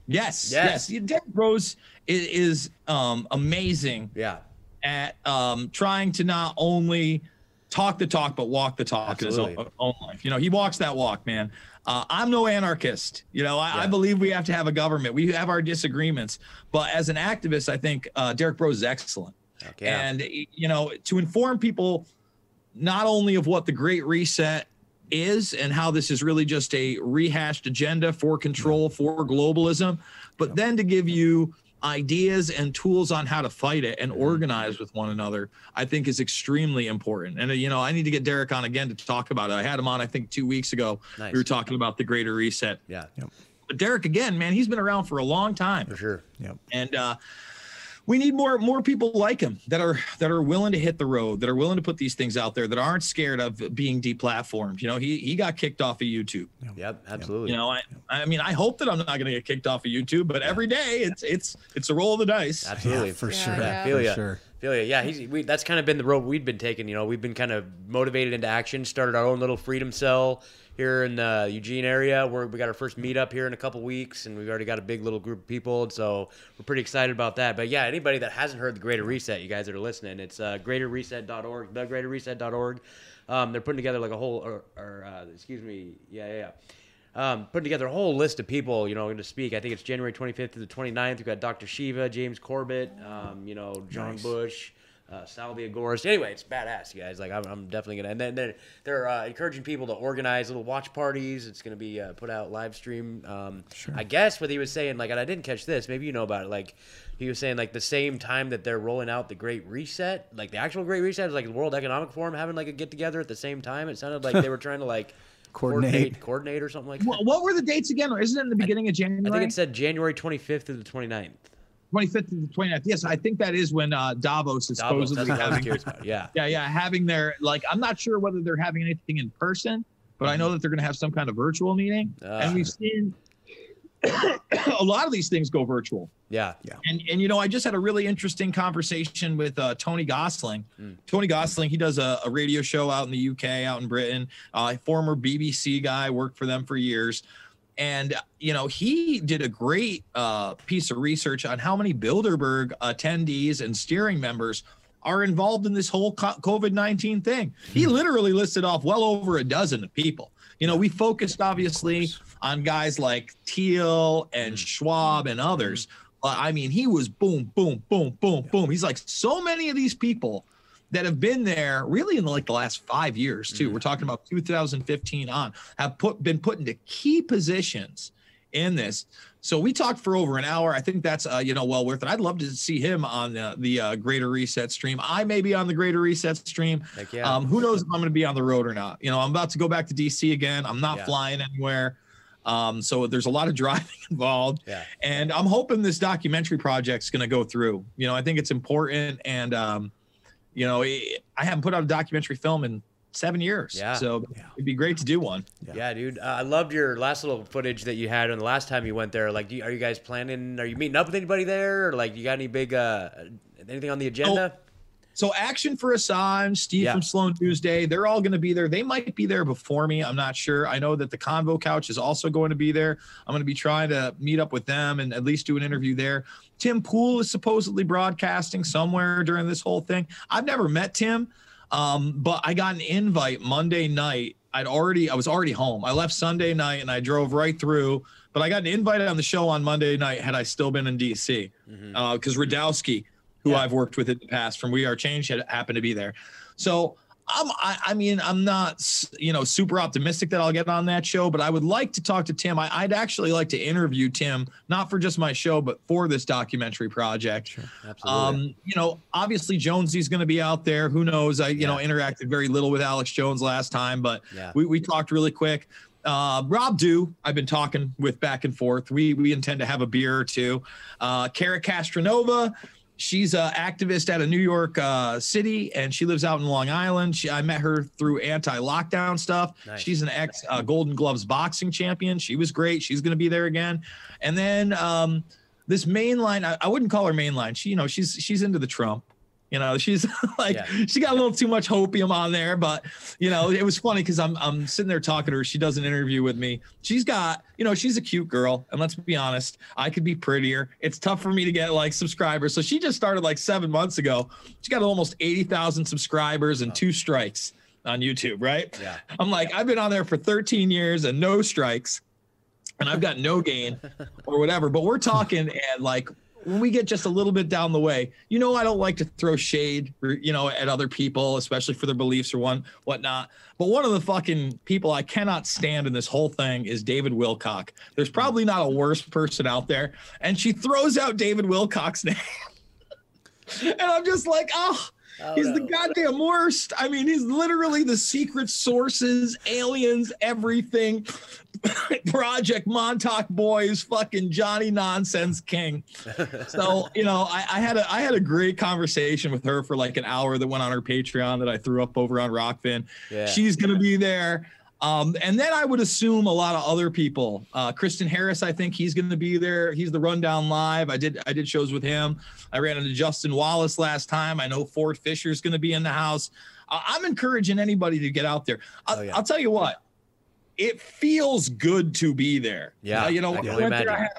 Yes, Yes. yes. Derrick Broze is, is um, amazing Yeah. at um, trying to not only talk the talk but walk the talk in his own, own life. You know, he walks that walk, man. Uh, I'm no anarchist. You know, I, I believe we have to have a government. We have our disagreements, but as an activist, I think uh, Derrick Broze is excellent. Yeah. And you know, to inform people not only of what the Great Reset is and how this is really just a rehashed agenda for control for globalism, but then to give you ideas and tools on how to fight it and organize with one another, I think is extremely important. And uh, you know, I need to get Derrick on again to talk about it. I had him on, I think, two weeks ago. Nice. We were talking about the Greater Reset. Yeah. But Derrick, again, man, he's been around for a long time For sure. Yep. and uh, we need more more people like him that are that are willing to hit the road, that are willing to put these things out there, that aren't scared of being deplatformed. You know, he he got kicked off of YouTube. Yep. Absolutely. You know, I I mean, I hope that I'm not going to get kicked off of YouTube, but every day it's it's it's a roll of the dice. Absolutely. Yeah, for Yeah, sure. yeah. Feel for ya. sure. Feel ya. Yeah, he's we, that's kind of been the road we've been taking. You know, we've been kind of motivated into action. Started our own little freedom cell here in the Eugene area. Where we got our first meetup here in a couple weeks, and we've already got a big little group of people. And so we're pretty excited about that. But yeah, anybody that hasn't heard the Greater Reset, you guys that are listening, it's uh, greaterreset.org, thegreaterreset.org. Um, they're putting together like a whole, or, or uh, excuse me, yeah, yeah. yeah. Um, putting together a whole list of people, you know, going to speak. I think it's January 25th to the 29th. We've got Dr. Shiva, James Corbett, um, you know, John Nice. Bush, uh, Salvia Gorst. Anyway, it's badass, you guys. Like, I'm, I'm definitely gonna. And then they're, they're uh, encouraging people to organize little watch parties. It's gonna be uh, put out live stream. Um, I guess what he was saying, like, and I didn't catch this. Maybe you know about it. Like, he was saying like the same time that they're rolling out the Great Reset, like the actual Great Reset is like the World Economic Forum having like a get together at the same time. It sounded like they were trying to like Coordinate. coordinate or something like that. What, what were the dates again? Or isn't it in the beginning of January? I think it said January 25th to the 29th. 25th to the 29th. Yes, I think that is when uh, Davos is Davos, supposedly that's what I was having. curious about. Yeah. Yeah, yeah, having their like. I'm not sure whether they're having anything in person, but I know that they're going to have some kind of virtual meeting. Ah. and we've seen a lot of these things go virtual. Yeah. Yeah. And and you know, I just had a really interesting conversation with uh, Tony Gosling. Tony Gosling, he does a, a radio show out in the UK, out in Britain. Uh, former BBC guy, worked for them for years. And you know, he did a great uh, piece of research on how many Bilderberg attendees and steering members are involved in this whole COVID nineteen thing. He literally listed off well over a dozen of people. You know, we focused obviously on guys like Thiel and Schwab and others. Uh, I mean, he was boom, boom, boom, boom, boom. He's like so many of these people that have been there really in like the last five years too. We're talking about 2015 on have put been put into key positions in this. So we talked for over an hour. I think that's uh, you know well worth it. I'd love to see him on the, the uh, Greater Reset stream. I may be on the Greater Reset stream. Heck yeah. Um, who knows if I'm going to be on the road or not? You know, I'm about to go back to DC again. I'm not Yeah. flying anywhere. Um, so there's a lot of driving involved. Yeah. And I'm hoping this documentary project's going to go through. You know, I think it's important. And, um, you know, it, I haven't put out a documentary film in seven years. Yeah. So yeah. it'd be great to do one. Yeah, dude. Uh, I loved your last little footage that you had on the last time you went there. Like, do you, are you guys planning? Are you meeting up with anybody there? Or like, you got any big, uh, anything on the agenda? So Action for Assange, Steve Yeah. from Sloan Tuesday, they're all going to be there. They might be there before me. I'm not sure. I know that the Convo Couch is also going to be there. I'm going to be trying to meet up with them and at least do an interview there. Tim Pool is supposedly broadcasting somewhere during this whole thing. I've never met Tim, um, but I got an invite Monday night. I'd already, I was already home. I left Sunday night and I drove right through. But I got an invite on the show on Monday night. Had I still been in DC, because Rudkowski, who Yeah. I've worked with in the past from We Are Change, had happened to be there. So I'm, I, I mean, I'm not, you know, super optimistic that I'll get on that show, but I would like to talk to Tim. I, I'd actually like to interview Tim, not for just my show, but for this documentary project. Sure, Absolutely. Um, you know, obviously Jonesy's going to be out there. Who knows? I, you know, interacted very little with Alex Jones last time, but Yeah. we, we talked really quick. Uh, Rob Dew, I've been talking with back and forth. We we intend to have a beer or two. Uh, Kara Castronuova, she's an activist out of New York uh, City, and she lives out in Long Island. She, I met her through anti-lockdown stuff. Nice. She's an ex uh, Golden Gloves boxing champion. She was great. She's going to be there again. And then um, this mainline, I, I wouldn't call her mainline. She, you know, she's she's into the Trump. You know, she's like Yeah. she got a little too much hopium on there, but you know, it was funny because I'm I'm sitting there talking to her. She does an interview with me. She's got, you know, she's a cute girl, and let's be honest, I could be prettier. It's tough for me to get like subscribers. So she just started like seven months ago. She got almost eighty thousand subscribers and two strikes on YouTube. Right? Yeah. I'm like, I've been on there for 13 years and no strikes and I've got no gain or whatever. But we're talking and like when we get just a little bit down the way, you know, I don't like to throw shade, you know, at other people, especially for their beliefs or one whatnot. But one of the fucking people I cannot stand in this whole thing is David Wilcock. There's probably not a worse person out there, and she throws out David Wilcock's name, and I'm just like, oh. Oh, he's the goddamn worst. I mean, he's literally the secret sources, aliens, everything. Project Montauk Boys, fucking Johnny Nonsense King. So you know, I, I had a I had a great conversation with her for like an hour that went on her Patreon that I threw up over on Rokfin. Yeah. She's gonna be there. Um, and then I would assume a lot of other people. Uh, Kristen Harris, I think he's going to be there. He's the Rundown Live. I did I did shows with him. I ran into Justin Wallace last time. I know Ford Fischer's going to be in the house. Uh, I'm encouraging anybody to get out there. I'll, Oh, yeah. I'll tell you what, it feels good to be there. Yeah, Uh, you know, I I went there, I had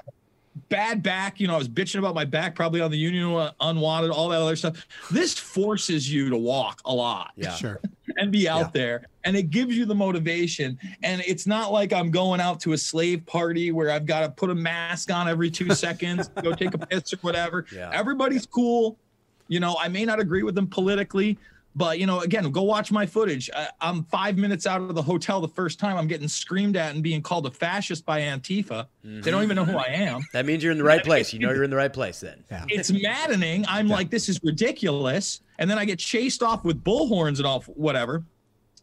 bad back. You know, I was bitching about my back, probably on the Union uh, Unwanted, all that other stuff. This forces you to walk a lot. Yeah. Sure. and be out Yeah. there and it gives you the motivation and it's not like i'm going out to a slave party where i've got to put a mask on every two seconds go take a piss or whatever Yeah. everybody's cool you know i may not agree with them politically but you know again go watch my footage I, i'm five minutes out of the hotel the first time i'm getting screamed at and being called a fascist by antifa they don't even know who i am That means you're in the right place. You know you're in the right place then. Yeah. it's maddening. I'm like, this is ridiculous. And then I get chased off with bullhorns and all whatever.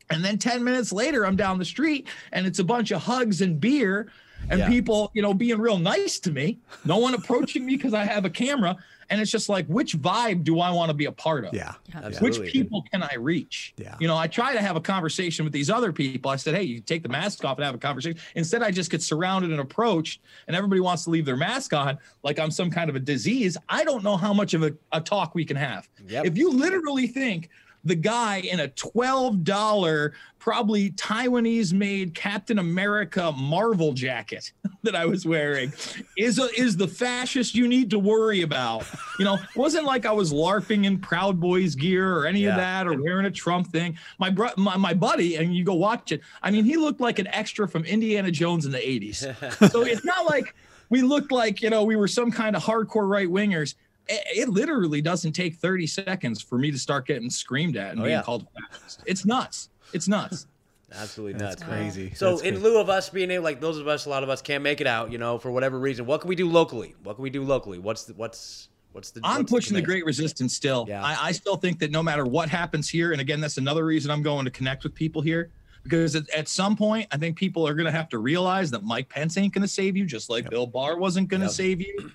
And then 10 minutes later, I'm down the street and it's a bunch of hugs and beer and Yeah. people, you know, being real nice to me. No one approaching me because I have a camera. And it's just like, which vibe do I want to be a part of? Yeah. Absolutely. Which people can I reach? Yeah. You know, I try to have a conversation with these other people. I said, hey, you take the mask off and have a conversation. Instead, I just get surrounded and approached, and everybody wants to leave their mask on like I'm some kind of a disease. I don't know how much of a, a talk we can have. Yep. If you literally think the guy in a $12, probably Taiwanese made Captain America Marvel jacket that I was wearing is a, is the fascist you need to worry about. You know, it wasn't like I was LARPing in Proud Boys gear or any Yeah. of that or wearing a Trump thing. My, bro- my my buddy, and you go watch it. I mean, he looked like an extra from Indiana Jones in the 80s. so it's not like we looked like, you know, we were some kind of hardcore right wingers. It, it literally doesn't take 30 seconds for me to start getting screamed at and Oh, being yeah. called a fascist. It's nuts. It's nuts. Absolutely That's crazy. So, That's in crazy. lieu of us being able, like those of us, a lot of us can't make it out, you know, for whatever reason. What can we do locally? What can we do locally? What's the, what's what's the? I'm what's pushing the command? great resistance still. Yeah. I, I still think that no matter what happens here, and again, that's another reason I'm going to connect with people here, because at, at some point, I think people are going to have to realize that Mike Pence ain't going to save you, just like Bill Barr wasn't going to Yep. save you.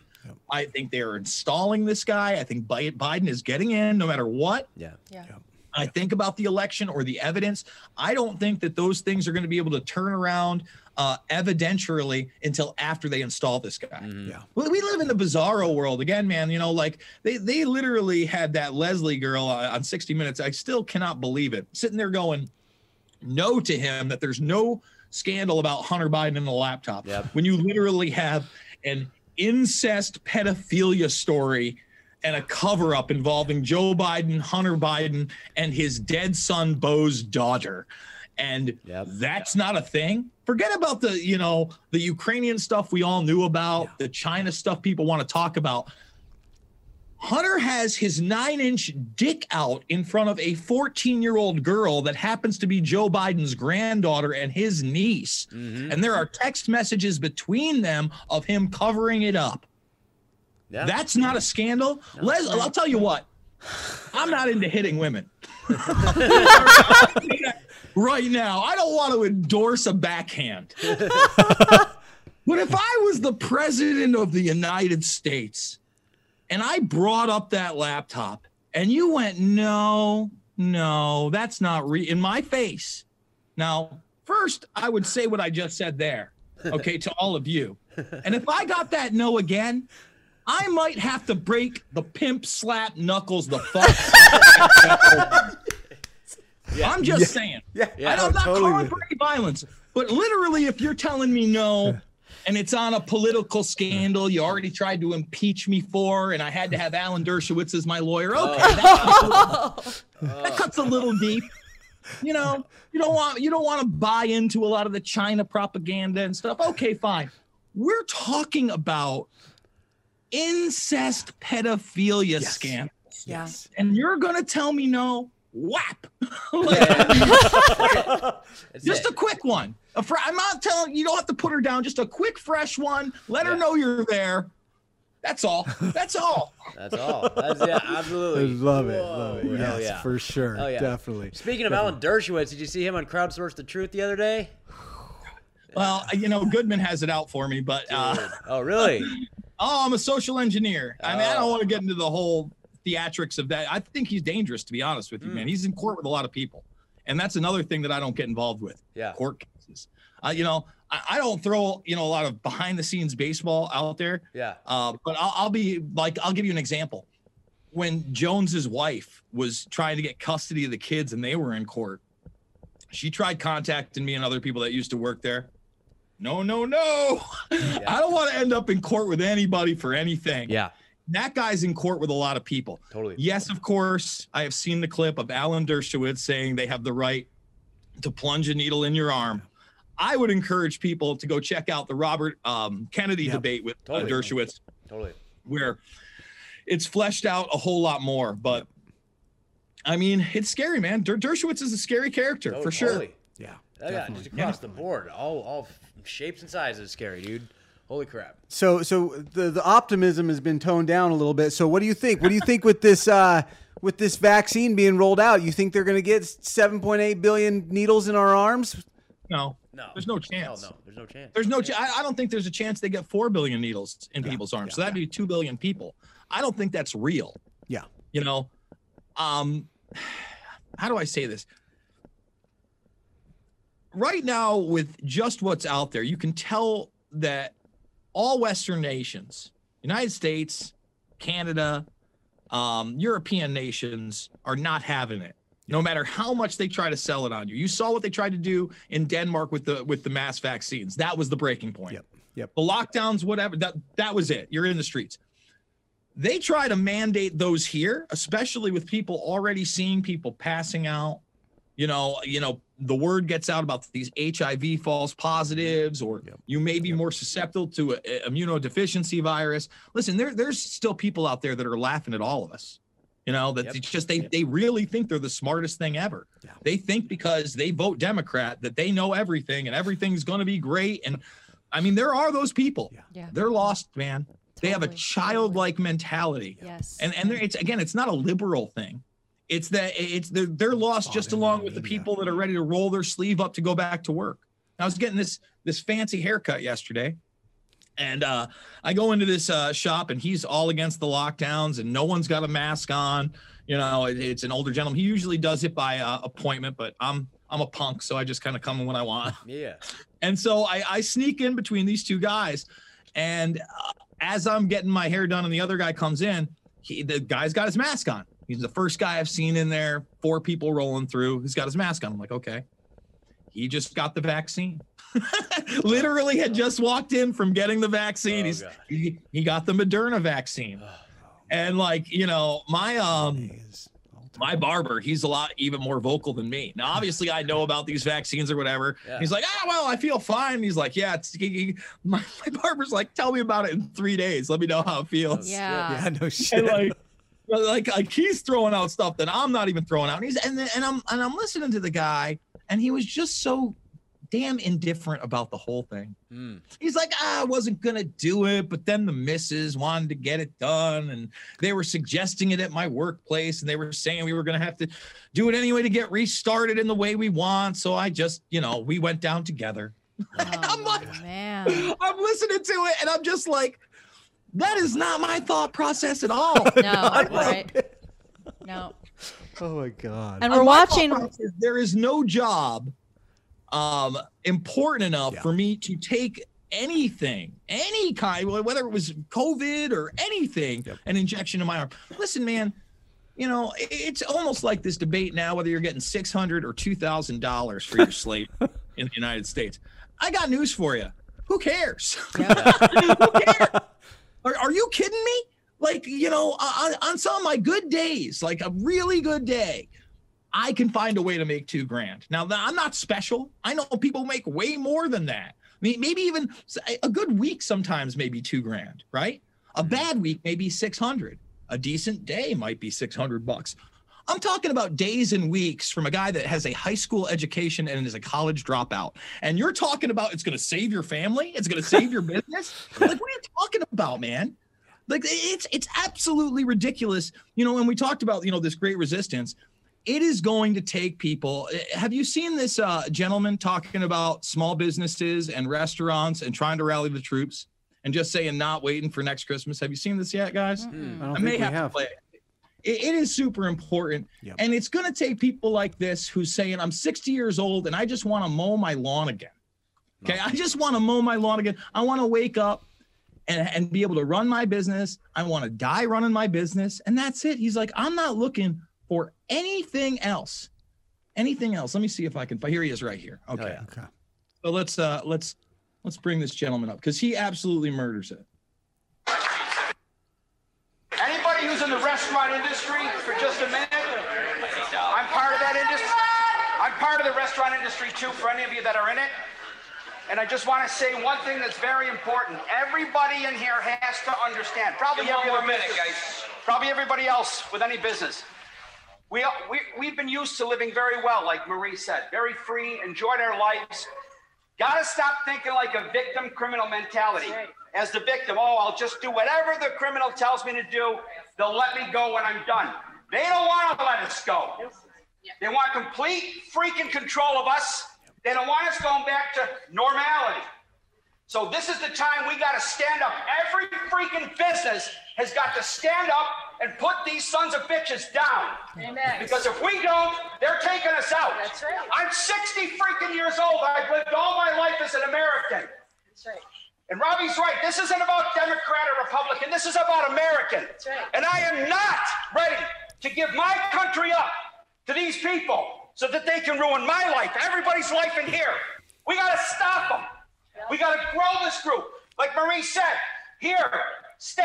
I think they are installing this guy. I think Biden is getting in no matter what. Yeah. Yeah. I think about the election or the evidence. I don't think that those things are going to be able to turn around uh, evidentially until after they install this guy. Yeah. We, we live in the bizarro world again, man. You know, like they they literally had that Lesley girl uh, on 60 Minutes. I still cannot believe it. Sitting there going no to him that there's no scandal about Hunter Biden in the laptop. Yep. When you literally have an incest pedophilia story and a cover up involving Joe Biden, Hunter Biden, and his dead son Beau's daughter. And Yep. that's not a thing. Forget about the, you know, the Ukrainian stuff we all knew about, the China stuff people want to talk about. Hunter has his nine inch dick out in front of a 14 year old girl that happens to be Joe Biden's granddaughter and his niece. Mm-hmm. And there are text messages between them of him covering it up. Yeah. That's not a scandal. Les, I'll tell you what, I'm not into hitting women. right now, I don't want to endorse a backhand. but if I was the president of the United States and I brought up that laptop and you went, no, no, that's not re in my face. Now, first, I would say what I just said there, okay, to all of you. And if I got that no again, I might have to break the pimp slap knuckles the fuck. I'm just saying. Yeah. I don't, I'm not totally calling for any violence, but literally, if you're telling me no, and it's on a political scandal you already hmm. tried to impeach me for, and I had to have Alan Dershowitz as my lawyer. Oh. Okay, that, oh. that cuts a little deep. You know, you don't want you don't want to buy into a lot of the China propaganda and stuff. Okay, fine. We're talking about incest pedophilia scandals, Yeah. and you're gonna tell me no? Whap! It's just it. a quick one. A fr- I'm not telling you don't have to put her down. Just a quick, fresh one. Let her know you're there. That's all. That's all. That's all. That's yeah, I absolutely. love it. Whoa, Love it. Yes, yeah. for sure. Hell yeah. Definitely. Speaking of Alan Dershowitz, did you see him on Crowdsource the Truth the other day? Well, you know, Goodman has it out for me, but uh, Oh, really? oh, I'm a social engineer. I mean, I Oh. don't want to get into the whole theatrics of that. I think he's dangerous, to be honest with you, Mm. man. He's in court with a lot of people, and that's another thing that I don't get involved with. Yeah. Court Uh, you know, I, I don't throw you know a lot of behind the scenes baseball out there. Yeah. Uh, but I'll, I'll be like, I'll give you an example. When Jones's wife was trying to get custody of the kids and they were in court, she tried contacting me and other people that used to work there. no, no, no. I don't want to end up in court with anybody for anything. Yeah, That guy's in court with a lot of people. totally. Yes, of course. I have seen the clip of Alan Dershowitz saying they have the right to plunge a needle in your arm. I would encourage people to go check out the Robert um, Kennedy Yep. debate with uh, Dershowitz, Totally. where it's fleshed out a whole lot more. But I mean, it's scary, man. Der- Dershowitz is a scary character Oh, for sure. totally. Yeah. Oh, yeah, definitely. just across the board, all all shapes and sizes, scary, dude. Holy crap. So, so the the optimism has been toned down a little bit. So, what do you think? What do you think with this uh, with this vaccine being rolled out? You think they're going to get 7.8 billion needles in our arms? No, No, there's no chance. Hell chance. no, there's no chance. There's no. Ch- I, I don't think there's a chance they get four billion needles in people's arms. so that'd be two billion people. I don't think that's real. Yeah. You know, um, how do I say this? Right now, with just what's out there, you can tell that all Western nations, United States, Canada, um, European nations, are not having it. No matter how much they try to sell it on you, you saw what they tried to do in Denmark with the with the mass vaccines. That was the breaking point. Yep. Yep. The lockdowns, whatever. That that was it. You're in the streets. They try to mandate those here, especially with people already seeing people passing out. You know, you know, the word gets out about these HIV false positives, or Yep. you may be more susceptible to a, a immunodeficiency virus. Listen, there, there's still people out there that are laughing at all of us. You know, that Yep. it's just they they really think they're the smartest thing ever. Yeah. They think because they vote Democrat that they know everything and everything's going to be great. And I mean, there are those people. Yeah. Yeah. They're lost, man. Totally. They have a Totally, childlike mentality. Yes. And and they're- it's again, it's not a liberal thing. It's that it's they're, they're lost Oh, just along know, with the yeah. people that are ready to roll their sleeve up to go back to work. I was getting this this fancy haircut yesterday, and uh, I go into this uh, shop and he's all against the lockdowns and no one's got a mask on. You know, it- it's an older gentleman. He usually does it by uh, appointment, but I'm I'm a punk, so I just kind of come in when I want. Yeah. And so I, I sneak in between these two guys, and uh, as I'm getting my hair done, and the other guy comes in, he, the guy's got his mask on. He's the first guy I've seen in there. Four people rolling through. He's got his mask on. I'm like, okay. He just got the vaccine. Literally had just walked in from getting the vaccine. Oh, He's he, he got the Moderna vaccine. And like, you know, my um my barber, he's a lot even more vocal than me. Now, obviously, I know about these vaccines or whatever. Yeah. He's like, ah, well, I feel fine. He's like, yeah, it's, he, he- my, my barber's like, tell me about it in three days. Let me know how it feels. yeah. yeah, no shit. And like, but like, like he's throwing out stuff that I'm not even throwing out. And he's and then, and I'm and I'm listening to the guy, and he was just so damn indifferent about the whole thing. Mm. He's like, ah, I wasn't gonna do it, but then the missus wanted to get it done, and they were suggesting it at my workplace, and they were saying we were gonna have to do it anyway to get restarted in the way we want. So I just, you know, we went down together. I'm like, Oh, man. I'm listening to it, and I'm just like, that is not my thought process at all. No, right. No. oh my god. And we're my watching. process is there is no job um important enough Yeah. for me to take anything any kind whether it was covid or anything Yep. an injection in my arm. Listen man you know it's almost like this debate now whether you're getting 600 or 2000 dollars for your slave in the united states. I got news for you who cares? Who cares? Are, are you kidding me? Like you know on, on some of my good days like a really good day I can find a way to make two grand. Now, I'm not special. I know people make way more than that. I mean, maybe even a good week sometimes maybe two grand, right? A mm-hmm. bad week maybe 600. A decent day might be 600 bucks. I'm talking about days and weeks from a guy that has a high school education and is a college dropout. And you're talking about it's going to save your family? It's going to save your business? Like, what are you talking about, man? Like it's it's absolutely ridiculous. You know, when we talked about, you know, this great resistance, it is going to take people. Have you seen this uh, gentleman talking about small businesses and restaurants and trying to rally the troops and just saying not waiting for next Christmas? Have you seen this yet, guys? Mm-mm. I don't I may think we have, have. to play it. It- it is super important. Yep. And it's going to take people like this who's saying, I'm 60 years old and I just want to mow my lawn again. Okay. I just want to mow my lawn again. I want to wake up and, and be able to run my business. I want to die running my business. And that's it. He's like, I'm not looking for anything else. Anything else. Let me see if I can. Here he is right here. Okay. yeah. Okay. So let's uh let's Let's bring this gentleman up because he absolutely murders it. Anybody who's in the restaurant industry for just a minute, I'm part of that industry. I'm part of the restaurant industry too, for any of you that are in it. And I just want to say one thing that's very important. Everybody in here has to understand. Probably Give one every more other minute, business- guys. Probably everybody else with any business. We, we, we've been used to living very well, like Marie said, very free, enjoyed our lives. Gotta stop thinking like a victim criminal mentality. As the victim, oh, I'll just do whatever the criminal tells me to do. They'll let me go when I'm done. They don't want to let us go. They want complete freaking control of us. They don't want us going back to normality. So this is the time we got to stand up. Every freaking business has got to stand up and put these sons of bitches down. Amen. Because if we don't, they're taking us out. That's right. I'm 60 freaking years old. I've lived all my life as an American. That's right. And Robbie's right. This isn't about Democrat or Republican. This is about American. That's right. And I am not ready to give my country up to these people so that they can ruin my life, everybody's life in here. We got to stop them. We got to grow this group. Like Marie said, here, state,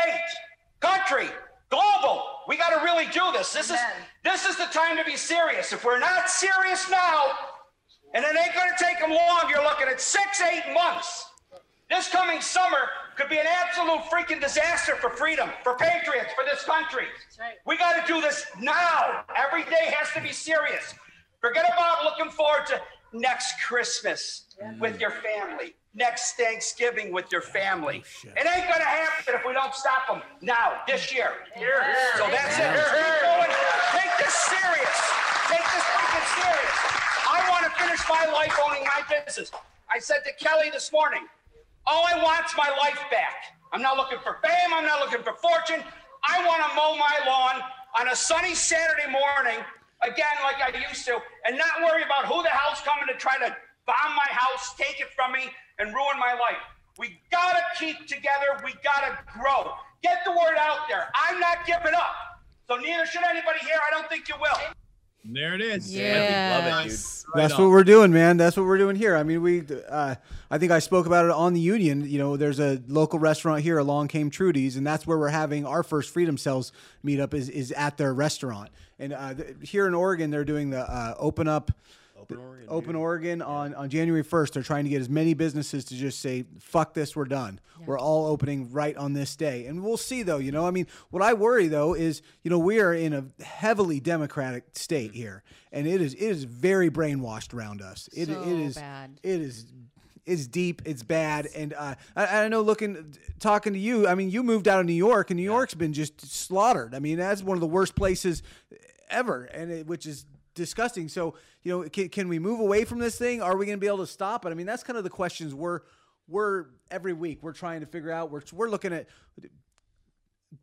country, global. We got to really do this. This is this is the time to be serious. If we're not serious now, and it ain't going to take them long, you're looking at six, eight months. This coming summer could be an absolute freaking disaster for freedom, for patriots, for this country. right. We got to do this now. Every day has to be serious. Forget about looking forward to next Christmas with your family, next Thanksgiving with your family. it ain't going to happen if we don't stop them now, this year. So that's it. Keep going. Take this serious. Take this freaking serious. I want to finish my life owning my business. I said to Kelly this morning, all I want's my life back. I'm not looking for fame. I'm not looking for fortune. I want to mow my lawn on a sunny Saturday morning, again, like I used to, and not worry about who the hell's coming to try to bomb my house, take it from me, and ruin my life. We gotta keep together. We gotta grow. Get the word out there. I'm not giving up. So neither should anybody here. I don't think you will. There it is. Love it, dude. That's on. what we're doing, man. That's what we're doing here. I mean, we, uh, I think I spoke about it on the Union. You know, there's a local restaurant here, Along Came Trudy's, and that's where we're having our first Freedom Cells meetup is is at their restaurant. And uh, th- here in Oregon, they're doing the uh, Open Up. Open Oregon. Open Oregon on, on January 1st. They're trying to get as many businesses to just say, fuck this, we're done. We're all opening right on this day. And we'll see, though. You know, I mean, what I worry, though, is, you know, we are in a heavily Democratic state here, and it is it is very brainwashed around us. It, So it is bad. It is. It's deep. It's bad, and uh, I, I know. Looking, talking to you, I mean, you moved out of New York, and New York's been just slaughtered. I mean, that's one of the worst places ever, and it, which is disgusting. So, you know, can, can we move away from this thing? Are we going to be able to stop it? I mean, that's kind of the questions we're we're every week we're trying to figure out. We're we're looking at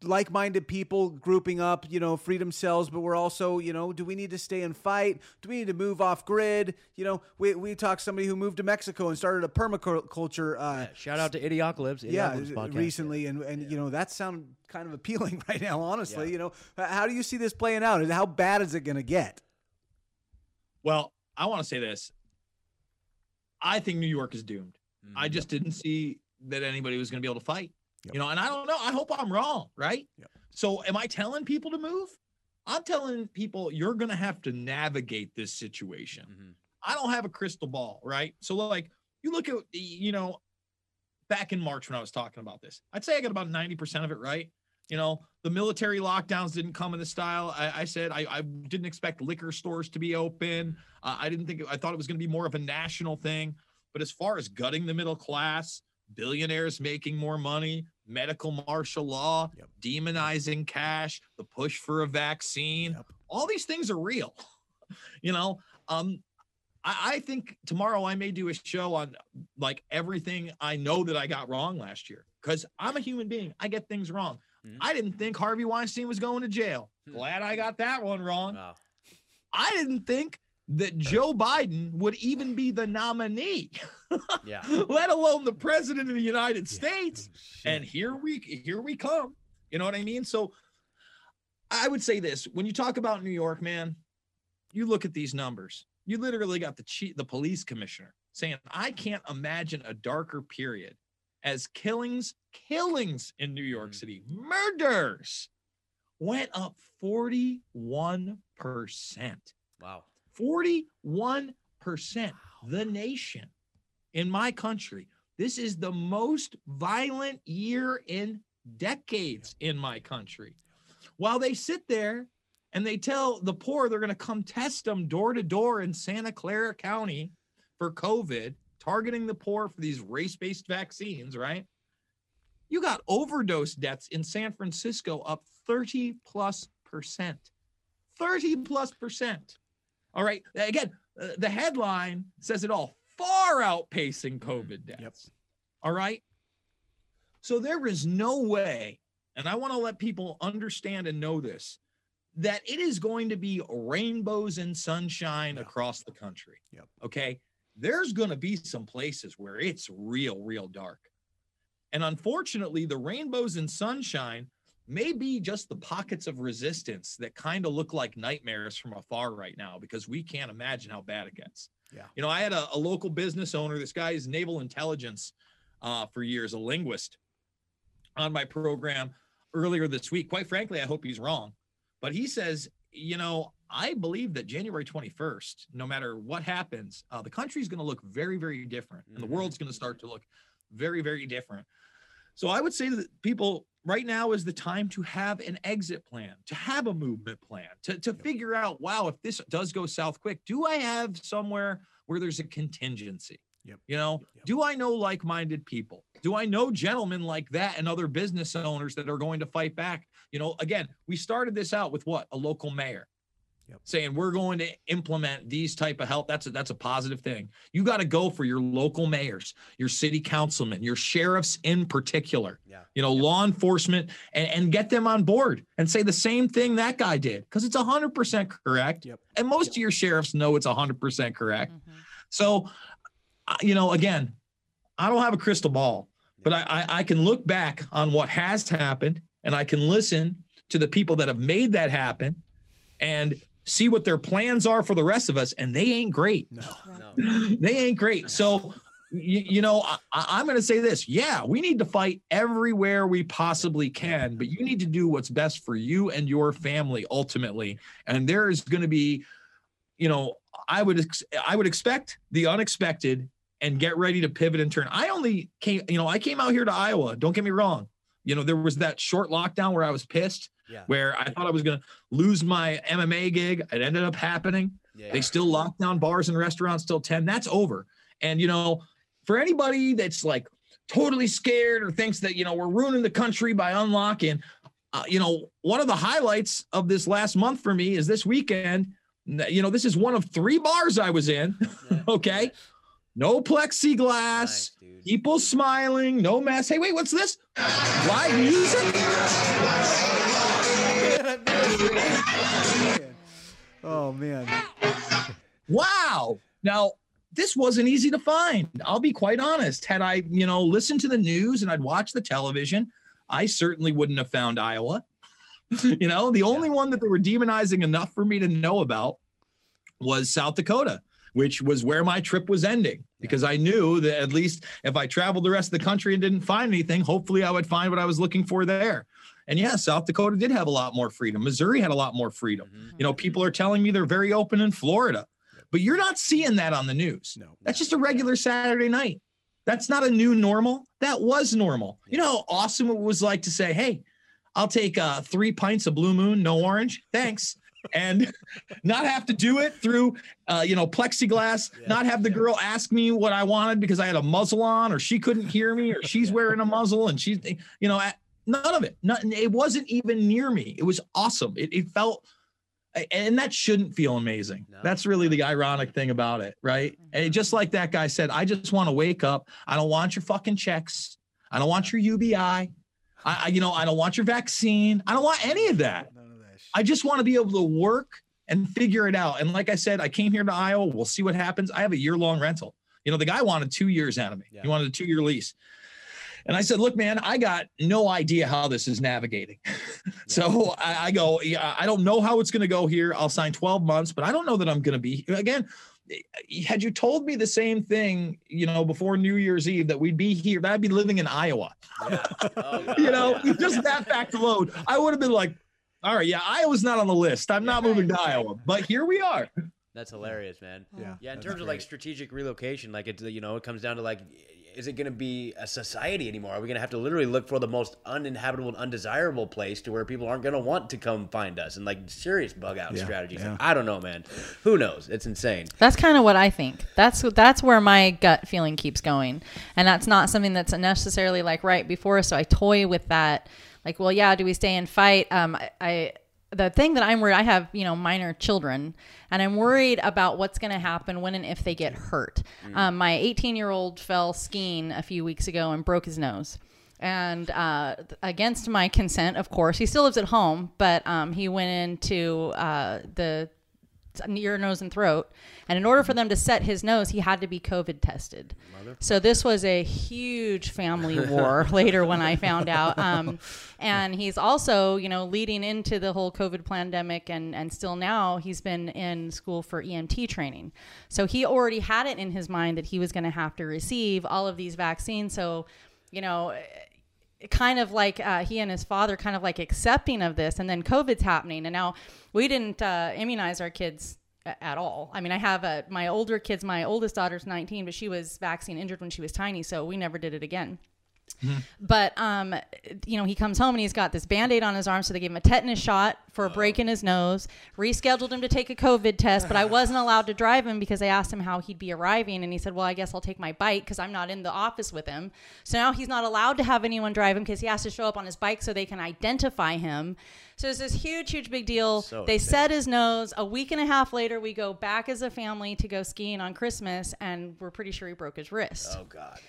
like-minded people grouping up, you know, freedom cells, but we're also, you know, do we need to stay and fight? Do we need to move off grid? You know, we we talked to somebody who moved to Mexico and started a permaculture uh Shout out to Idiocalypse. yeah, podcast. recently, and and you know that sound kind of appealing right now. Honestly, you know, how do you see this playing out? How bad is it going to get? Well, I want to say this. I think New York is doomed. I just didn't see that anybody was going to be able to fight. You know, and I don't know. I hope I'm wrong, right? Yep. So, am I telling people to move? I'm telling people you're going to have to navigate this situation. Mhm. I don't have a crystal ball, right? So, like, you look at, you know, back in March when I was talking about this, I'd say I got about 90% of it right. You know, the military lockdowns didn't come in the style. I, I said I, I didn't expect liquor stores to be open. Uh, I didn't think, I thought it was going to be more of a national thing. But as far as gutting the middle class, billionaires making more money, medical martial law, Yep. demonizing cash, the push for a vaccine, Yep. all these things are real. you know, um, I, I think tomorrow I may do a show on like everything I know that I got wrong last year because I'm a human being. I get things wrong. Mhm. I didn't think Harvey Weinstein was going to jail. Hmm. Glad I got that one wrong. Wow. I didn't think that Joe Biden would even be the nominee, Yeah. let alone the president of the United States. Oh, And here we here we come. You know what I mean? So I would say this: when you talk about New York, man, you look at these numbers. You literally got the chief, the police commissioner saying, I can't imagine a darker period as killings, killings in New York mm. City, murders went up 41%. Wow. 41%. The nation in my country. This is the most violent year in decades in my country. While they sit there and they tell the poor they're going to come test them door to door in Santa Clara County for COVID, targeting the poor for these race based vaccines, right? You got overdose deaths in San Francisco up 30 plus percent. 30 plus percent. All right. Again, uh, the headline says it all far outpacing COVID deaths. All right. So there is no way, and I want to let people understand and know this, that it is going to be rainbows and sunshine across the country. Yep. Okay. There's going to be some places where it's real, real dark. And unfortunately, the rainbows and sunshine may be just the pockets of resistance that kind of look like nightmares from afar right now because we can't imagine how bad it gets. Yeah. You know, I had a, a local business owner. This guy is naval intelligence uh, for years, a linguist on my program earlier this week. Quite frankly, I hope he's wrong. But he says, you know, I believe that January 21st, no matter what happens, uh, the country is going to look very, very different. And the world's going to start to look very, very different. So I would say that people right now is the time to have an exit plan, to have a movement plan, to, to figure out, wow, if this does go south quick, do I have somewhere where there's a contingency? Yep. You know, Yep. do I know like minded people? Do I know gentlemen like that and other business owners that are going to fight back? You know, again, we started this out with what? A local mayor. Yep. saying we're going to implement these type of help. That's a, that's a positive thing. You got to go for your local mayors your city councilmen your sheriffs in particular. Yeah. you know law enforcement and, and get them on board and say the same thing that guy did because it's 100% correct. Yep. and most of your sheriffs know it's 100% correct. So uh, you know again i don't have a crystal ball but I, I i can look back on what has happened and i can listen to the people that have made that happen and see what their plans are for the rest of us and they ain't great No. No. they ain't great. So, you, you know, I, I'm going to say this. Yeah, we need to fight everywhere we possibly can, but you need to do what's best for you and your family ultimately. And there is going to be, you know, I would ex- I would expect the unexpected and get ready to pivot and turn. I only came, you know, I came out here to Iowa. Don't get me wrong. You know, there was that short lockdown where I was pissed, Yeah. where I thought I was going to lose my MMA gig. It ended up happening. Yeah. They still lock down bars and restaurants till 10. That's over. And, you know, for anybody that's like totally scared or thinks that, you know, we're ruining the country by unlocking, uh, you know, one of the highlights of this last month for me is this weekend. You know, this is one of three bars I was in. okay. No plexiglass, Nice. People smiling, no mask. Hey, wait, what's this? Live music? Oh man. Wow. Now, this wasn't easy to find. I'll be quite honest. Had I, you know, listened to the news and I'd watched the television, I certainly wouldn't have found Iowa. you know, the only one that they were demonizing enough for me to know about was South Dakota, which was where my trip was ending because I knew that at least if I traveled the rest of the country and didn't find anything, hopefully I would find what I was looking for there. And yeah, South Dakota did have a lot more freedom. Missouri had a lot more freedom. You know, people are telling me they're very open in Florida, but you're not seeing that on the news. No. That's just a regular Saturday night. That's not a new normal. That was normal. You know how awesome it was like to say, hey, I'll take uh, three pints of Blue Moon, no orange, thanks, and not have to do it through, uh, you know, plexiglass. Not have the girl ask me what I wanted because I had a muzzle on, or she couldn't hear me, or she's wearing a muzzle, and she's, you know, none of it. None, it wasn't even near me. It was awesome. It, it felt, and that shouldn't feel amazing. No. That's really the ironic thing about it, right? And just like that guy said, I just want to wake up. I don't want your fucking checks. I don't want your UBI. I, I, you know, I don't want your vaccine. I don't want any of that. None of that. Shit. I just want to be able to work and figure it out. And like I said, I came here to Iowa. We'll see what happens. I have a year long rental. You know, the guy wanted two years out of me. Yeah. He wanted a two year lease. And I said, look, man, I got no idea how this is navigating. so I, I go, yeah, I don't know how it's going to go here. I'll sign 12 months, but I don't know that I'm going to be again. Eh, had you told me the same thing, you know, before New Year's Eve that we'd be here, that I'd be living in Iowa. Yeah. Oh, you know, just that fact alone, I would have been like, all right, yeah, Iowa's not on the list. I'm not moving to Iowa, but here we are. That's hilarious, man. Yeah, Yeah. In that's terms of like strategic relocation, like it's you know it comes down to like, is it going to be a society anymore? Are we going to have to literally look for the most uninhabitable and undesirable place to where people aren't going to want to come find us and like serious bug out Yeah, strategies? yeah. Like, I don't know, man. Who knows? It's insane. That's kind of what I think. That's that's where my gut feeling keeps going, and that's not something that's necessarily like right before. So I toy with that. Like, well, yeah, do we stay and fight? Um, I, I the thing that I'm worried. I have you know minor children, and I'm worried about what's going to happen when and if they get hurt. Um, my 18 year old fell skiing a few weeks ago and broke his nose. And uh, against my consent, of course, he still lives at home, but um, he went into uh, the ear, nose, and throat. And in order for them to set his nose, he had to be COVID tested. So this was a huge family war later when I found out. Um, and he's also, you know, leading into the whole COVID pandemic and, and still now he's been in school for EMT training. So he already had it in his mind that he was going to have to receive all of these vaccines. So, you know, kind of like uh, he and his father kind of like accepting of this and then covid's happening and now we didn't uh, immunize our kids at all. I mean i have a, my older kids my oldest daughter's 19 but she was vaccine injured when she was tiny so we never did it again but um, you know, he comes home and he's got this band-aid on his arm, so they gave him a tetanus shot for a break in his nose, rescheduled him to take a COVID test, but I wasn't allowed to drive him because I asked him how he'd be arriving, and he said, Well, I guess I'll take my bike because I'm not in the office with him. So now he's not allowed to have anyone drive him because he has to show up on his bike so they can identify him. So it's this huge, huge big deal. So they set his nose. A week and a half later, we go back as a family to go skiing on Christmas, and we're pretty sure he broke his wrist. Oh God.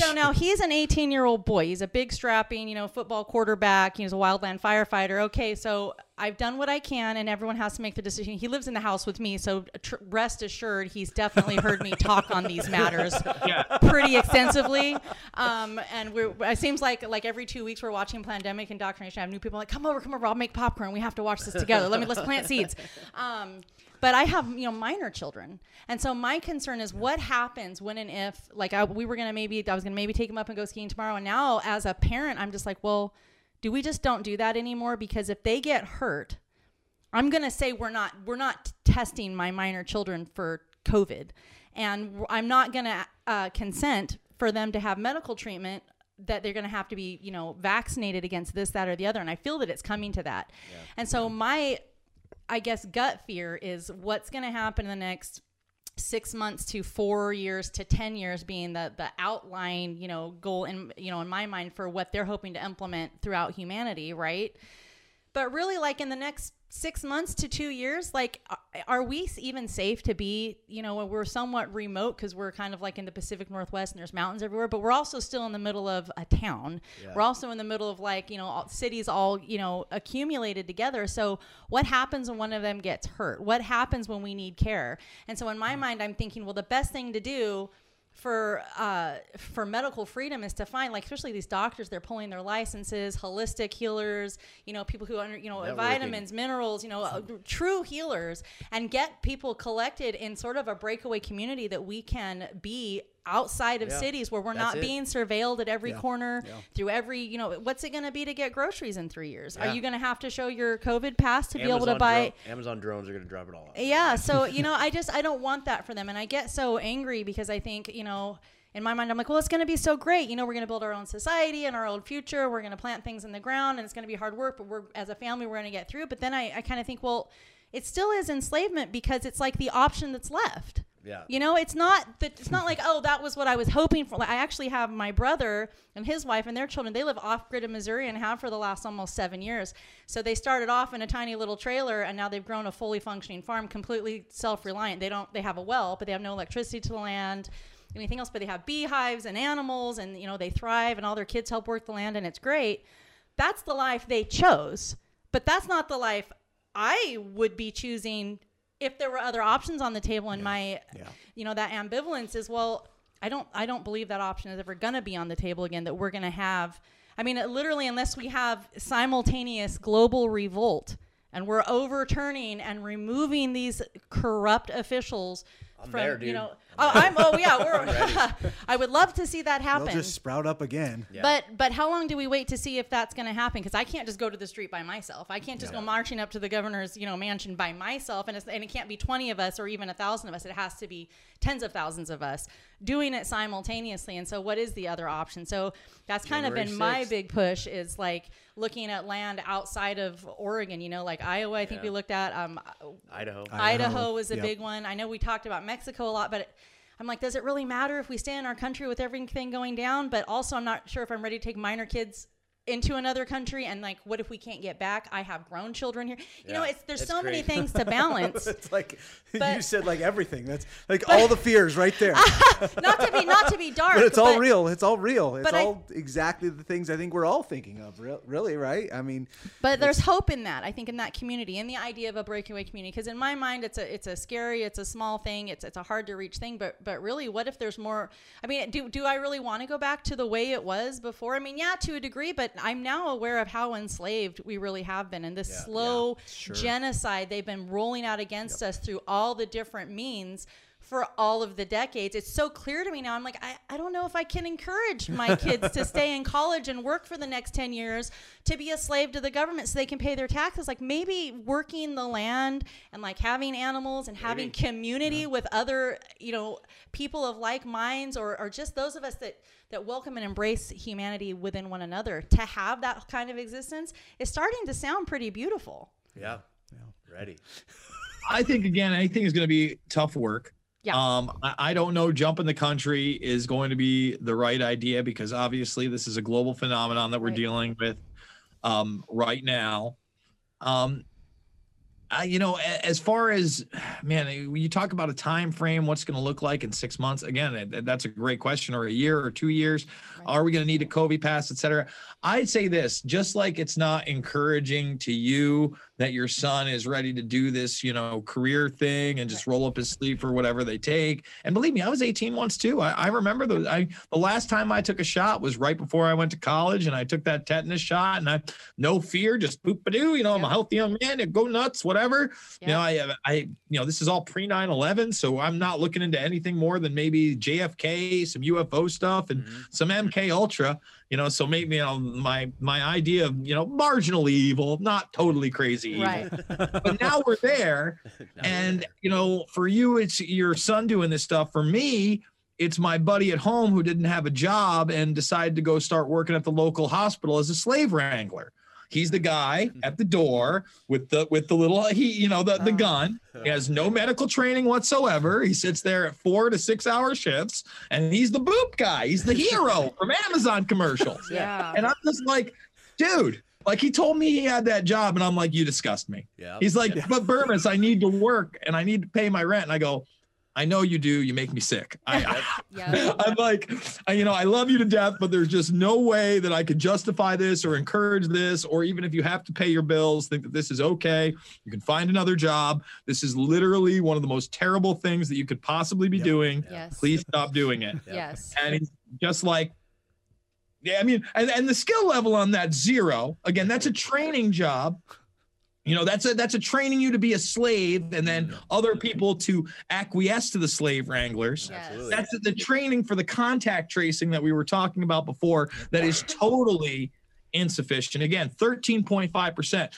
So now he's an 18 year old boy. He's a big, strapping, you know, football quarterback. He's a wildland firefighter. Okay, so I've done what I can, and everyone has to make the decision. He lives in the house with me, so tr- rest assured, he's definitely heard me talk on these matters pretty extensively. Um, and we're, it seems like like every two weeks we're watching Pandemic Indoctrination. I have new people like, come over, come over. I'll make popcorn. We have to watch this together. Let me let's plant seeds. Um, but I have you know minor children, and so my concern is what happens when and if like I, we were gonna maybe I was gonna maybe take them up and go skiing tomorrow, and now as a parent I'm just like, well, do we just don't do that anymore? Because if they get hurt, I'm gonna say we're not we're not testing my minor children for COVID, and I'm not gonna uh, consent for them to have medical treatment that they're gonna have to be you know vaccinated against this, that, or the other. And I feel that it's coming to that. And so my I guess gut fear is what's gonna happen in the next six months to four years to ten years being the the outline you know goal in you know in my mind for what they're hoping to implement throughout humanity right but really like in the next six months to two years like are we even safe to be you know we're somewhat remote because we're kind of like in the pacific northwest and there's mountains everywhere but we're also still in the middle of a town. We're also in the middle of like you know all, cities all you know accumulated together. So what happens when one of them gets hurt? What happens when we need care? And so in my mm. mind i'm thinking well the best thing to do for uh, for medical freedom is to find like especially these doctors they're pulling their licenses holistic healers you know people who under you know Networking. vitamins minerals you know uh, true healers and get people collected in sort of a breakaway community that we can be outside of Yeah, cities where we're that's not it. being surveilled at every Yeah, corner yeah. through every you know what's it going to be to get groceries in three years are you going to have to show your covid pass to be able to buy dro- Amazon drones are gonna drop it all. Off. yeah so you know i just i don't want that for them and i get so angry because i think you know in my mind i'm like well it's going to be so great you know we're going to build our own society and our own future we're going to plant things in the ground and it's going to be hard work but we're as a family we're going to get through but then i, I kind of think well it still is enslavement because it's like the option that's left Yeah. you know, it's not that it's not like, oh, that was what I was hoping for. Like, I actually have my brother and his wife and their children. They live off grid in Missouri and have for the last almost seven years. So they started off in a tiny little trailer and now they've grown a fully functioning farm, completely self reliant. They don't they have a well, but they have no electricity to the land, anything else, but they have beehives and animals and you know, they thrive and all their kids help work the land and it's great. That's the life they chose. But that's not the life I would be choosing if there were other options on the table and my Yeah. you know that ambivalence is well i don't i don't believe that option is ever going to be on the table again that we're going to have. I mean it literally unless we have simultaneous global revolt and we're overturning and removing these corrupt officials from there, you know oh i'm oh yeah we're i would love to see that happen. They'll happen just sprout up again. Yeah. but but how long do we wait to see if that's going to happen? Because I can't just go to the street by myself. I can't just go marching up to the governor's you know mansion by myself, and it's, and it can't be twenty of us or even a thousand of us. It has to be tens of thousands of us doing it simultaneously. And so, what is the other option? So that's kind of January been my big push is like looking at land outside of Oregon. You know, like Iowa. I think Yeah. we looked at. Um, Idaho. Idaho was a Yep. big one. I know we talked about Mexico a lot, but I'm like, does it really matter if we stay in our country with everything going down? But also, I'm not sure if I'm ready to take minor kids into another country and like what if we can't get back i have grown children here you know it's there's it's so many things to balance It's like you said, like everything. That's like all the fears right there. not to be not to be dark but it's all but- real. It's all real. It's but I- all exactly the things I think we're all thinking of. Re- really, right? I mean, But there's hope in that. I think in that community, in the idea of a breakaway community, because in my mind, it's a it's a scary, it's a small thing, it's it's a hard to reach thing. But but really, what if there's more? I mean, do do I really want to go back to the way it was before? I mean, yeah, to a degree, but I'm now aware of how enslaved we really have been, and this Yeah, slow genocide they've been rolling out against us through all the different means. For all of the decades, it's so clear to me now. I'm like, I, I don't know if I can encourage my kids to stay in college and work for the next 10 years to be a slave to the government so they can pay their taxes. Like maybe working the land and like having animals and having Maybe. community with other, you know, people of like minds or, or just those of us that, that welcome and embrace humanity within one another to have that kind of existence is starting to sound pretty beautiful. Yeah. Ready. I think again, anything is going to be tough work. Yeah. Um, I, I don't know. Jumping the country is going to be the right idea because obviously this is a global phenomenon that we're Right. dealing with um, right now. Um, I, you know, as far as man, eh, when you talk about a time frame, what's going to look like in six months? Again, eh, that's a great question. Or a year or two years? Are we going to need a COVID pass, et cetera? I'd say this: just like it's not encouraging to you that your son is ready to do this, you know, career thing and just roll up his sleeve for whatever they take. And believe me, I was 18 once too. I, I remember the I the last time I took a shot was right before I went to college, and I took that tetanus shot, and I no fear, just poop a doo. You know, I'm a healthy young man. Go nuts, whatever. You know, I I you know this is all pre 9/11, so I'm not looking into anything more than maybe JFK, some UFO stuff, and mm-hmm. some MK Ultra. You know, so maybe you know my my idea of you know marginally evil, not totally crazy evil. Right. but now we're there. And you know for you it's your son doing this stuff. For me it's my buddy at home who didn't have a job and decided to go start working at the local hospital as a slave wrangler he's the guy mm-hmm. at the door with the with the little he you know the, the ah. gun. He has no medical training whatsoever. He sits there at four to six hour shifts and he's the boop guy. He's the hero from amazon commercials. Yeah. and i'm just like dude like he told me he had that job and i'm like you disgust me. Yeah. He's like, but Bermas, I need to work and I need to pay my rent. And I go, I know you do. You make me sick. I, Yeah. I'm like, I, you know, I love you to death, but there's just no way that I could justify this or encourage this, or even if you have to pay your bills, think that this is okay. You can find another job. This is literally one of the most terrible things that you could possibly be doing. Yes. Please stop doing it. Yes. And he's just like, yeah, I mean, and, and the skill level on that zero, again, that's a training job. You know, that's a that's a training you to be a slave and then mm-hmm. other mm-hmm. people to acquiesce to the slave wranglers. Yes. Absolutely. That's the training for the contact tracing that we were talking about before that is totally insufficient. Again, 13.5%.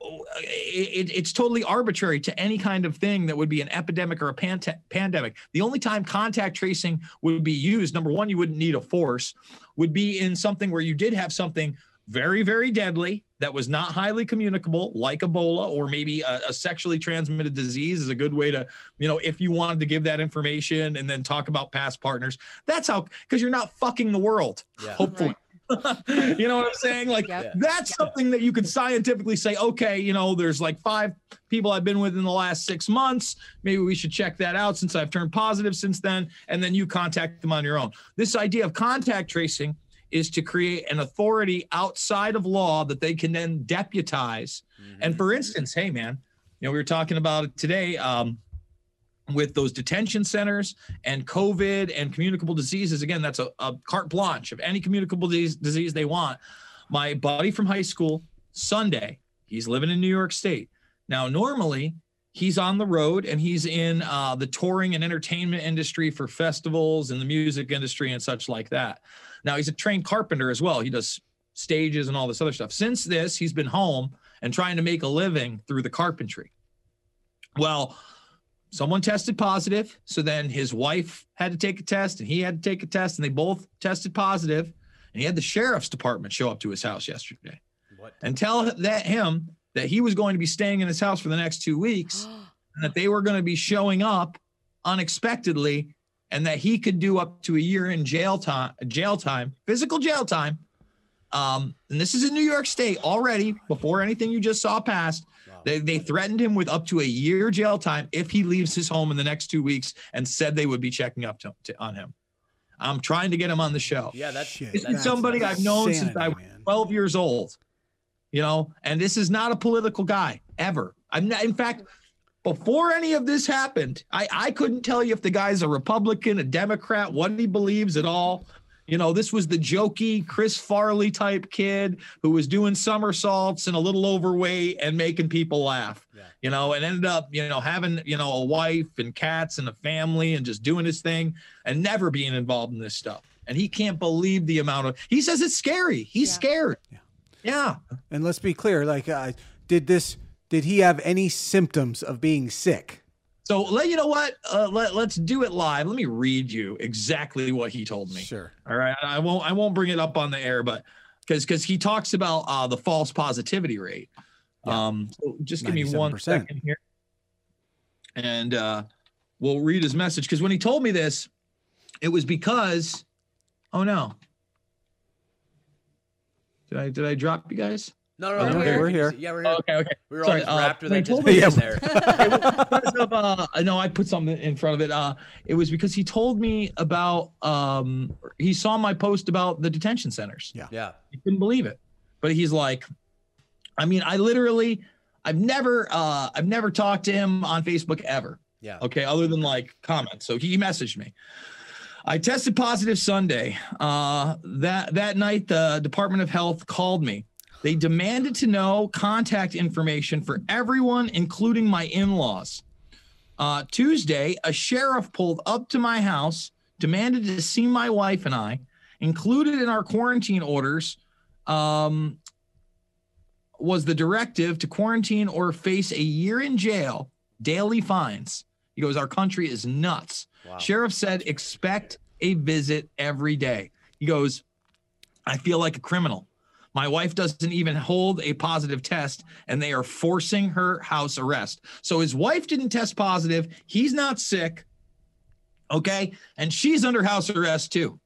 Oh, It, it's totally arbitrary to any kind of thing that would be an epidemic or a pante- pandemic. The only time contact tracing would be used, number one, you wouldn't need a force, would be in something where you did have something very, very deadly that was not highly communicable, like Ebola, or maybe a, a sexually transmitted disease is a good way to, you know, if you wanted to give that information and then talk about past partners. That's how, because you're not fucking the world, Yeah. hopefully. you know what I'm saying? Like Yep. that's something that you could scientifically say, okay, you know, there's like five people I've been with in the last six months. Maybe we should check that out since I've turned positive since then. And then you contact them on your own. This idea of contact tracing is to create an authority outside of law that they can then deputize. And for instance, hey man, you know, we were talking about it today. Um, with those detention centers and COVID and communicable diseases. Again, that's a, a carte blanche of any communicable disease, disease they want. My buddy from high school, Sunday, He's living in New York State. Now, normally he's on the road and he's in uh, the touring and entertainment industry for festivals and the music industry and such like that. Now, he's a trained carpenter as well. He does stages and all this other stuff. Since this, he's been home and trying to make a living through the carpentry. Well, someone tested positive. So then his wife had to take a test and he had to take a test and they both tested positive. And he had the sheriff's department show up to his house yesterday What? and tell that him that he was going to be staying in his house for the next two weeks and that they were going to be showing up unexpectedly and that he could do up to a year in jail time jail time physical jail time um, and this is in new york state already before anything you just saw passed they, they threatened him with up to a year jail time if he leaves his home in the next two weeks and said they would be checking up to, to- on him i'm trying to get him on the show Yeah, that's Shit, this is that's somebody I've known since I was man. 12 years old. You know, and this is not a political guy ever. I'm not, in fact, before any of this happened, I, I couldn't tell you if the guy's a Republican, a Democrat, what he believes at all. You know, this was the jokey Chris Farley type kid who was doing somersaults and a little overweight and making people laugh. Yeah. You know, and ended up, you know, having, you know, a wife and cats and a family and just doing his thing and never being involved in this stuff. And he can't believe the amount of he says it's scary. He's Yeah. scared. Yeah. Yeah. And let's be clear, like, uh, did this? Did he have any symptoms of being sick? So let you know what? Uh, let, let's do it live. Let me read you exactly what he told me. Sure. All right. I won't I won't bring it up on the air, but because because he talks about uh, the false positivity rate. Um, so just give me one 97%. second here, and uh, we'll read his message. Because when he told me this, it was because, oh no, did I did I drop you guys? No, no, We're no. here. We're here. Yeah, we're here. Okay, okay. We were Sorry, all just uh, wrapped with when he told anticipation there. because of, uh, no, I put something in front of it. Uh, it was because he told me about um, he saw my post about the detention centers. Yeah. Yeah. He couldn't believe it, but he's like, I mean, I literally, I've never, uh, I've never talked to him on Facebook ever. Yeah. Okay, other than like comments. So he messaged me. I tested positive Sunday. Uh, that that night, the Department of Health called me. They demanded to know contact information for everyone, including my in-laws. Uh, Tuesday, a sheriff pulled up to my house, demanded to see my wife and I. Included in our quarantine orders um, was the directive to quarantine or face a year in jail, daily fines. He goes, Our country is nuts. Wow. Sheriff said, Expect a visit every day. He goes, I feel like a criminal. My wife doesn't even hold a positive test, and they are forcing her house arrest. So his wife didn't test positive. He's not sick. Okay. And she's under house arrest too.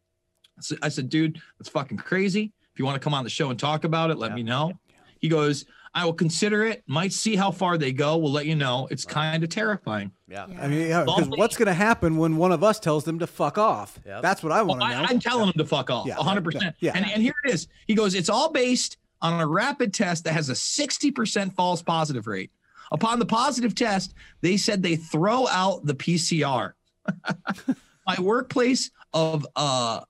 So I said, dude, that's fucking crazy. If you want to come on the show and talk about it, let Yeah. me know. He goes, I will consider it. Might see how far they go. We'll let you know. It's kind of terrifying. Yeah. I mean, yeah, because what's going to happen when one of us tells them to fuck off? Yep. That's what I want to know. I, I'm telling them to fuck off, Yeah, 100%. yeah, And, and here it is. He goes, it's all based on a rapid test that has a 60% false positive rate. Upon the positive test, they said they throw out the PCR. My workplace of uh,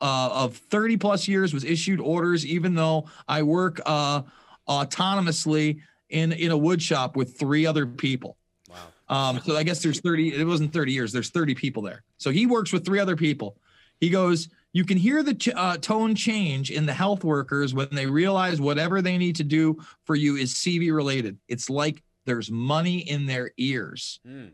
uh, of 30 plus years was issued orders, even though I work uh, autonomously in in a wood shop with three other people. Wow. Um, so I guess there's 30, it wasn't 30 years, there's 30 people there. So he works with three other people. He goes, You can hear the ch- uh, tone change in the health workers when they realize whatever they need to do for you is CV related. It's like there's money in their ears. Mm.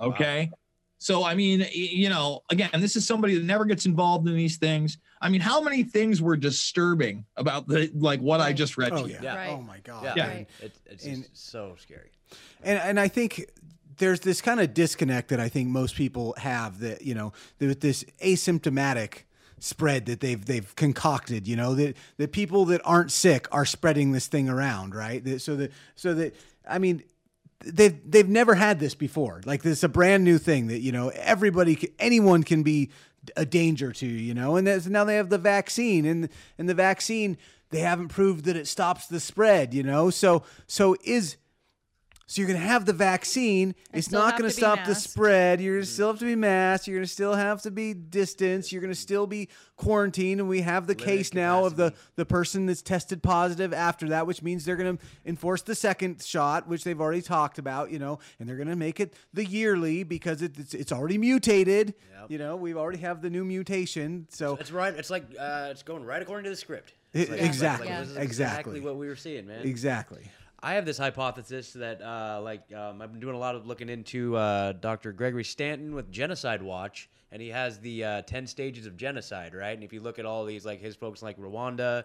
Okay. So, I mean, you know, again, this is somebody that never gets involved in these things. I mean, how many things were disturbing about the, like what I just read oh to you? yeah. Yeah. Right. Oh my god. Yeah. Yeah. Right. It, it's And- so scary. And and I think there's this kind of disconnect that I think most people have that you know with this asymptomatic spread that they've they've concocted. You know that that people that aren't sick are spreading this thing around, right? That, so that so that I mean. They've they've never had this before. Like this is a brand new thing that you know everybody, anyone can be a danger to. You know, and that's, now they have the vaccine, and and the vaccine they haven't proved that it stops the spread. You know, so so is So you're going to have the vaccine. it's not going to to be stop the spread. You're going to still have to be masked. You're going to still have to be distanced. You're going to still be quarantined. And we have the case now of the, the person that's tested positive after that, which means they're going to enforce the second shot, which they've already talked about, you know, and they're going to make it the yearly because it, it's, it's already mutated. Yep. You know, we already have the new mutation. So It's right. It's like uh, it's going right according to the script. It's like- it's like- exactly, like, this is exactly. exactly what we were seeing, man. exactly. I have this hypothesis that, uh, like, um, I've been doing a lot of looking into uh, Dr. Gregory Stanton with Genocide Watch, and he has the uh, ten stages of genocide, right? And if you look at all these, like his folks, like Rwanda,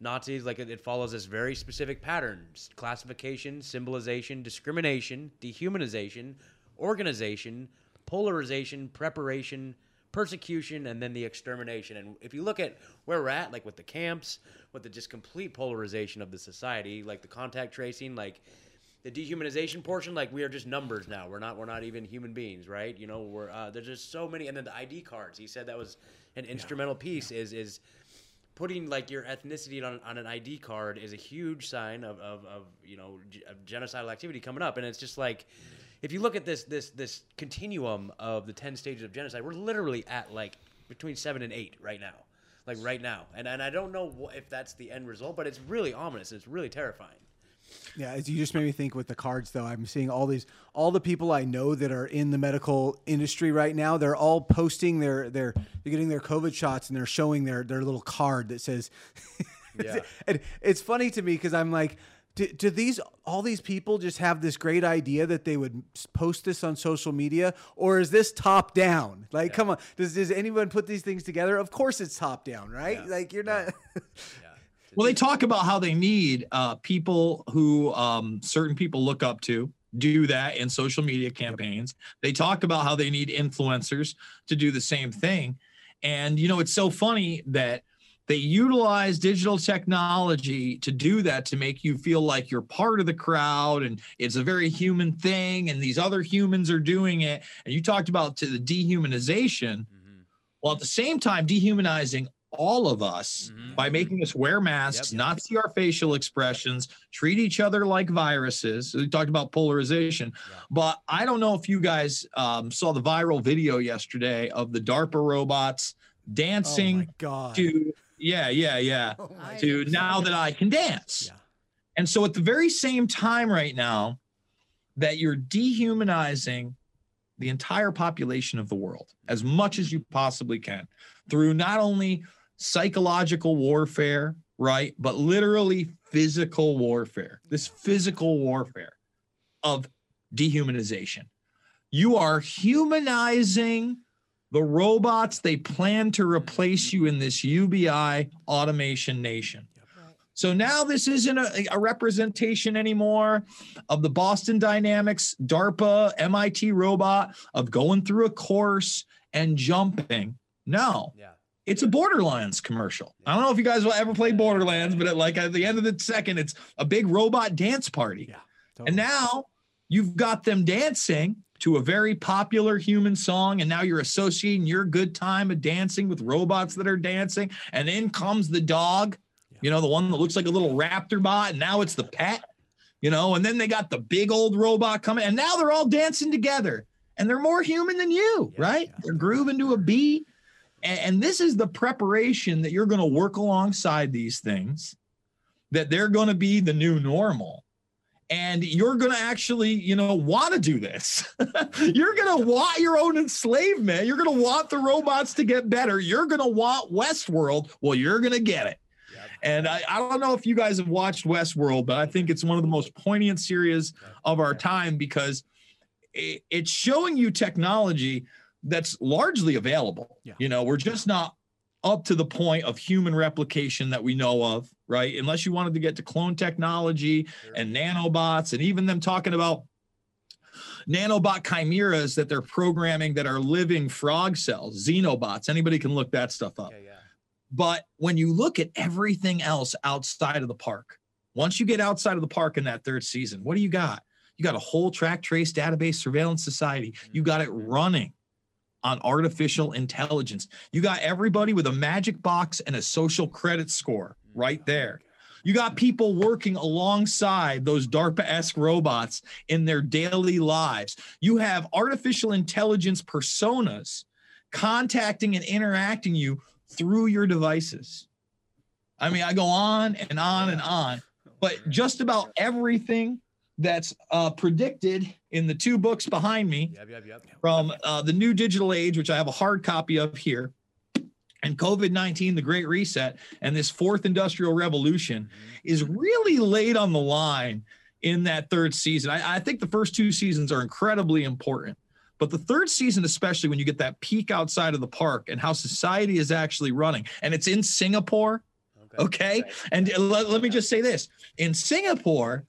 Nazis, like it, it follows this very specific pattern: classification, symbolization, discrimination, dehumanization, organization, polarization, preparation, persecution, and then the extermination. And if you look at where we're at, like with the camps, with the just complete polarization of the society, like the contact tracing, like the dehumanization portion, like we are just numbers now. We're not we're not even human beings, right? You know, we're uh, there's just so many, and then the ID cards. He said that was an instrumental piece. Is is putting like your ethnicity on, on an ID card is a huge sign of, of, of you know g- of genocidal activity coming up, and it's just like if you look at this this this continuum of the ten stages of genocide, we're literally at like between seven and eight right now, like right now, and and I don't know wh- if that's the end result, but it's really ominous. It's really terrifying. Yeah, you just made me think with the cards though. I'm seeing all these all the people I know that are in the medical industry right now, they're all posting their their they're getting their COVID shots and they're showing their their little card that says Yeah. and it's funny to me because I'm like do, do these all these people just have this great idea that they would post this on social media? Or is this top down? Like come on does, does anyone put these things together? Of course it's top down right? Like you're not Well, they talk about how they need uh, people who um, certain people look up to do that in social media campaigns. They talk about how they need influencers to do the same thing. And, you know, it's so funny that they utilize digital technology to do that to make you feel like you're part of the crowd and it's a very human thing and these other humans are doing it. And you talked about to the dehumanization. While at the same time dehumanizing all of us by making us wear masks, Yep, yep. not see our facial expressions, treat each other like viruses. We talked about polarization, but I don't know if you guys um, saw the viral video yesterday of the DARPA robots oh my dancing god to, yeah, yeah, yeah, oh I- to now that I can dance. Yeah. And so at the very same time right now that you're dehumanizing the entire population of the world as much as you possibly can through not only psychological warfare, right, but literally physical warfare. This physical warfare of dehumanization. You are humanizing the robots they plan to mm-hmm. replace you in this UBI automation nation. So now this isn't a, a representation anymore of the Boston Dynamics, DARPA, MIT robot of going through a course and jumping. No, Yeah. it's a Borderlands commercial. I don't know if you guys will ever play Borderlands, but at like at the end of the second, it's a big robot dance party. Yeah, And now you've got them dancing to a very popular human song, and now you're associating your good time of dancing with robots that are dancing. And in comes the dog, you know, the one that looks like a little raptor bot, and now it's the pet, you know, and then they got the big old robot coming, and now they're all dancing together, and they're more human than you, right? They're grooving to a beat. And, and this is the preparation that you're going to work alongside these things, that they're going to be the new normal and you're going to actually, you know, want to do this. you're going to want your own enslavement. You're going to want the robots to get better. You're going to want Westworld. Well, you're going to get it. And I, I don't know if you guys have watched Westworld, but I think it's one of the most poignant series of our time because it, it's showing you technology that's largely available. Yeah. You know, we're just not up to the point of human replication that we know of, right? Unless you wanted to get to clone technology and nanobots, and even them talking about nanobot chimeras that they're programming that are living frog cells, xenobots. Anybody can look that stuff up. Yeah. Yeah. But when you look at everything else outside of the park, once you get outside of the park in that third season, what do you got? You got a whole track trace database surveillance society. You mm-hmm. got it running on artificial intelligence. You got everybody with a magic box and a social credit score right there. You got people working alongside those DARPA esque robots in their daily lives. You have artificial intelligence personas contacting and interacting you through your devices. I mean, I go on and on and on, but just about everything that's uh, predicted in the two books behind me Yep, yep, yep. from uh, the new digital age, which I have a hard copy of here, and COVID 19, the Great Reset, and this fourth industrial revolution is really laid on the line in that third season. I, I think the first two seasons are incredibly important. But the third season, especially when you get that peek outside of the park and how society is actually running, and it's in Singapore. Okay. And let, let me just say this in Singapore,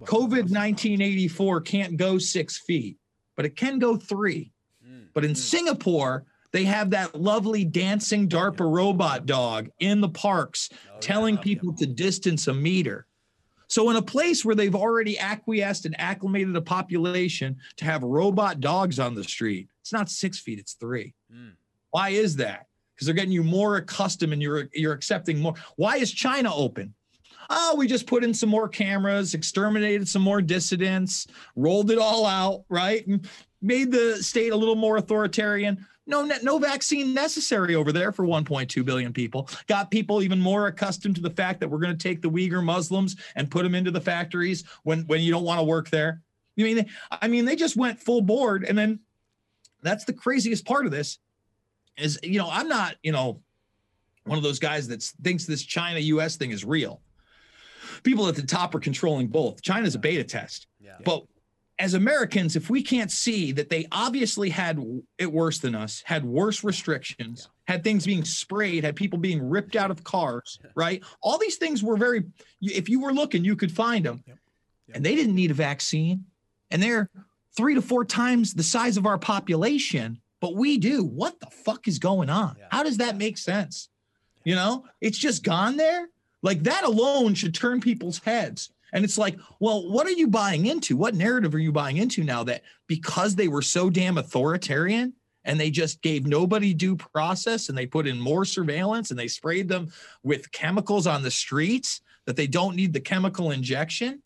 COVID 1984 can't go six feet, but it can go three. Hmm. But in hmm. Singapore, they have that lovely dancing DARPA robot dog in the parks oh, telling people to distance a meter. So, in a place where they've already acquiesced and acclimated a population to have robot dogs on the street, it's not six feet, it's three. Hmm. Why is that? Because they're getting you more accustomed and you're you're accepting more. Why is China open? Oh, we just put in some more cameras, exterminated some more dissidents, rolled it all out, right? And made the state a little more authoritarian. No, no vaccine necessary over there for 1.2 billion people. Got people even more accustomed to the fact that we're going to take the Uyghur Muslims and put them into the factories when when you don't want to work there. You mean, I mean, they just went full board, and then that's the craziest part of this is you know I'm not you know one of those guys that thinks this China U.S. thing is real. People at the top are controlling both. China's a beta test, Yeah. but as Americans, if we can't see that they obviously had it worse than us, had worse restrictions, had things being sprayed, had people being ripped out of cars, right? All these things were very, if you were looking, you could find them. And they didn't need a vaccine. And they're three to four times the size of our population, but we do. What the fuck is going on? Yeah. How does that make sense? You know, it's just gone there. Like that alone should turn people's heads. And it's like, well, what are you buying into? What narrative are you buying into now that because they were so damn authoritarian and they just gave nobody due process and they put in more surveillance and they sprayed them with chemicals on the streets that they don't need the chemical injection?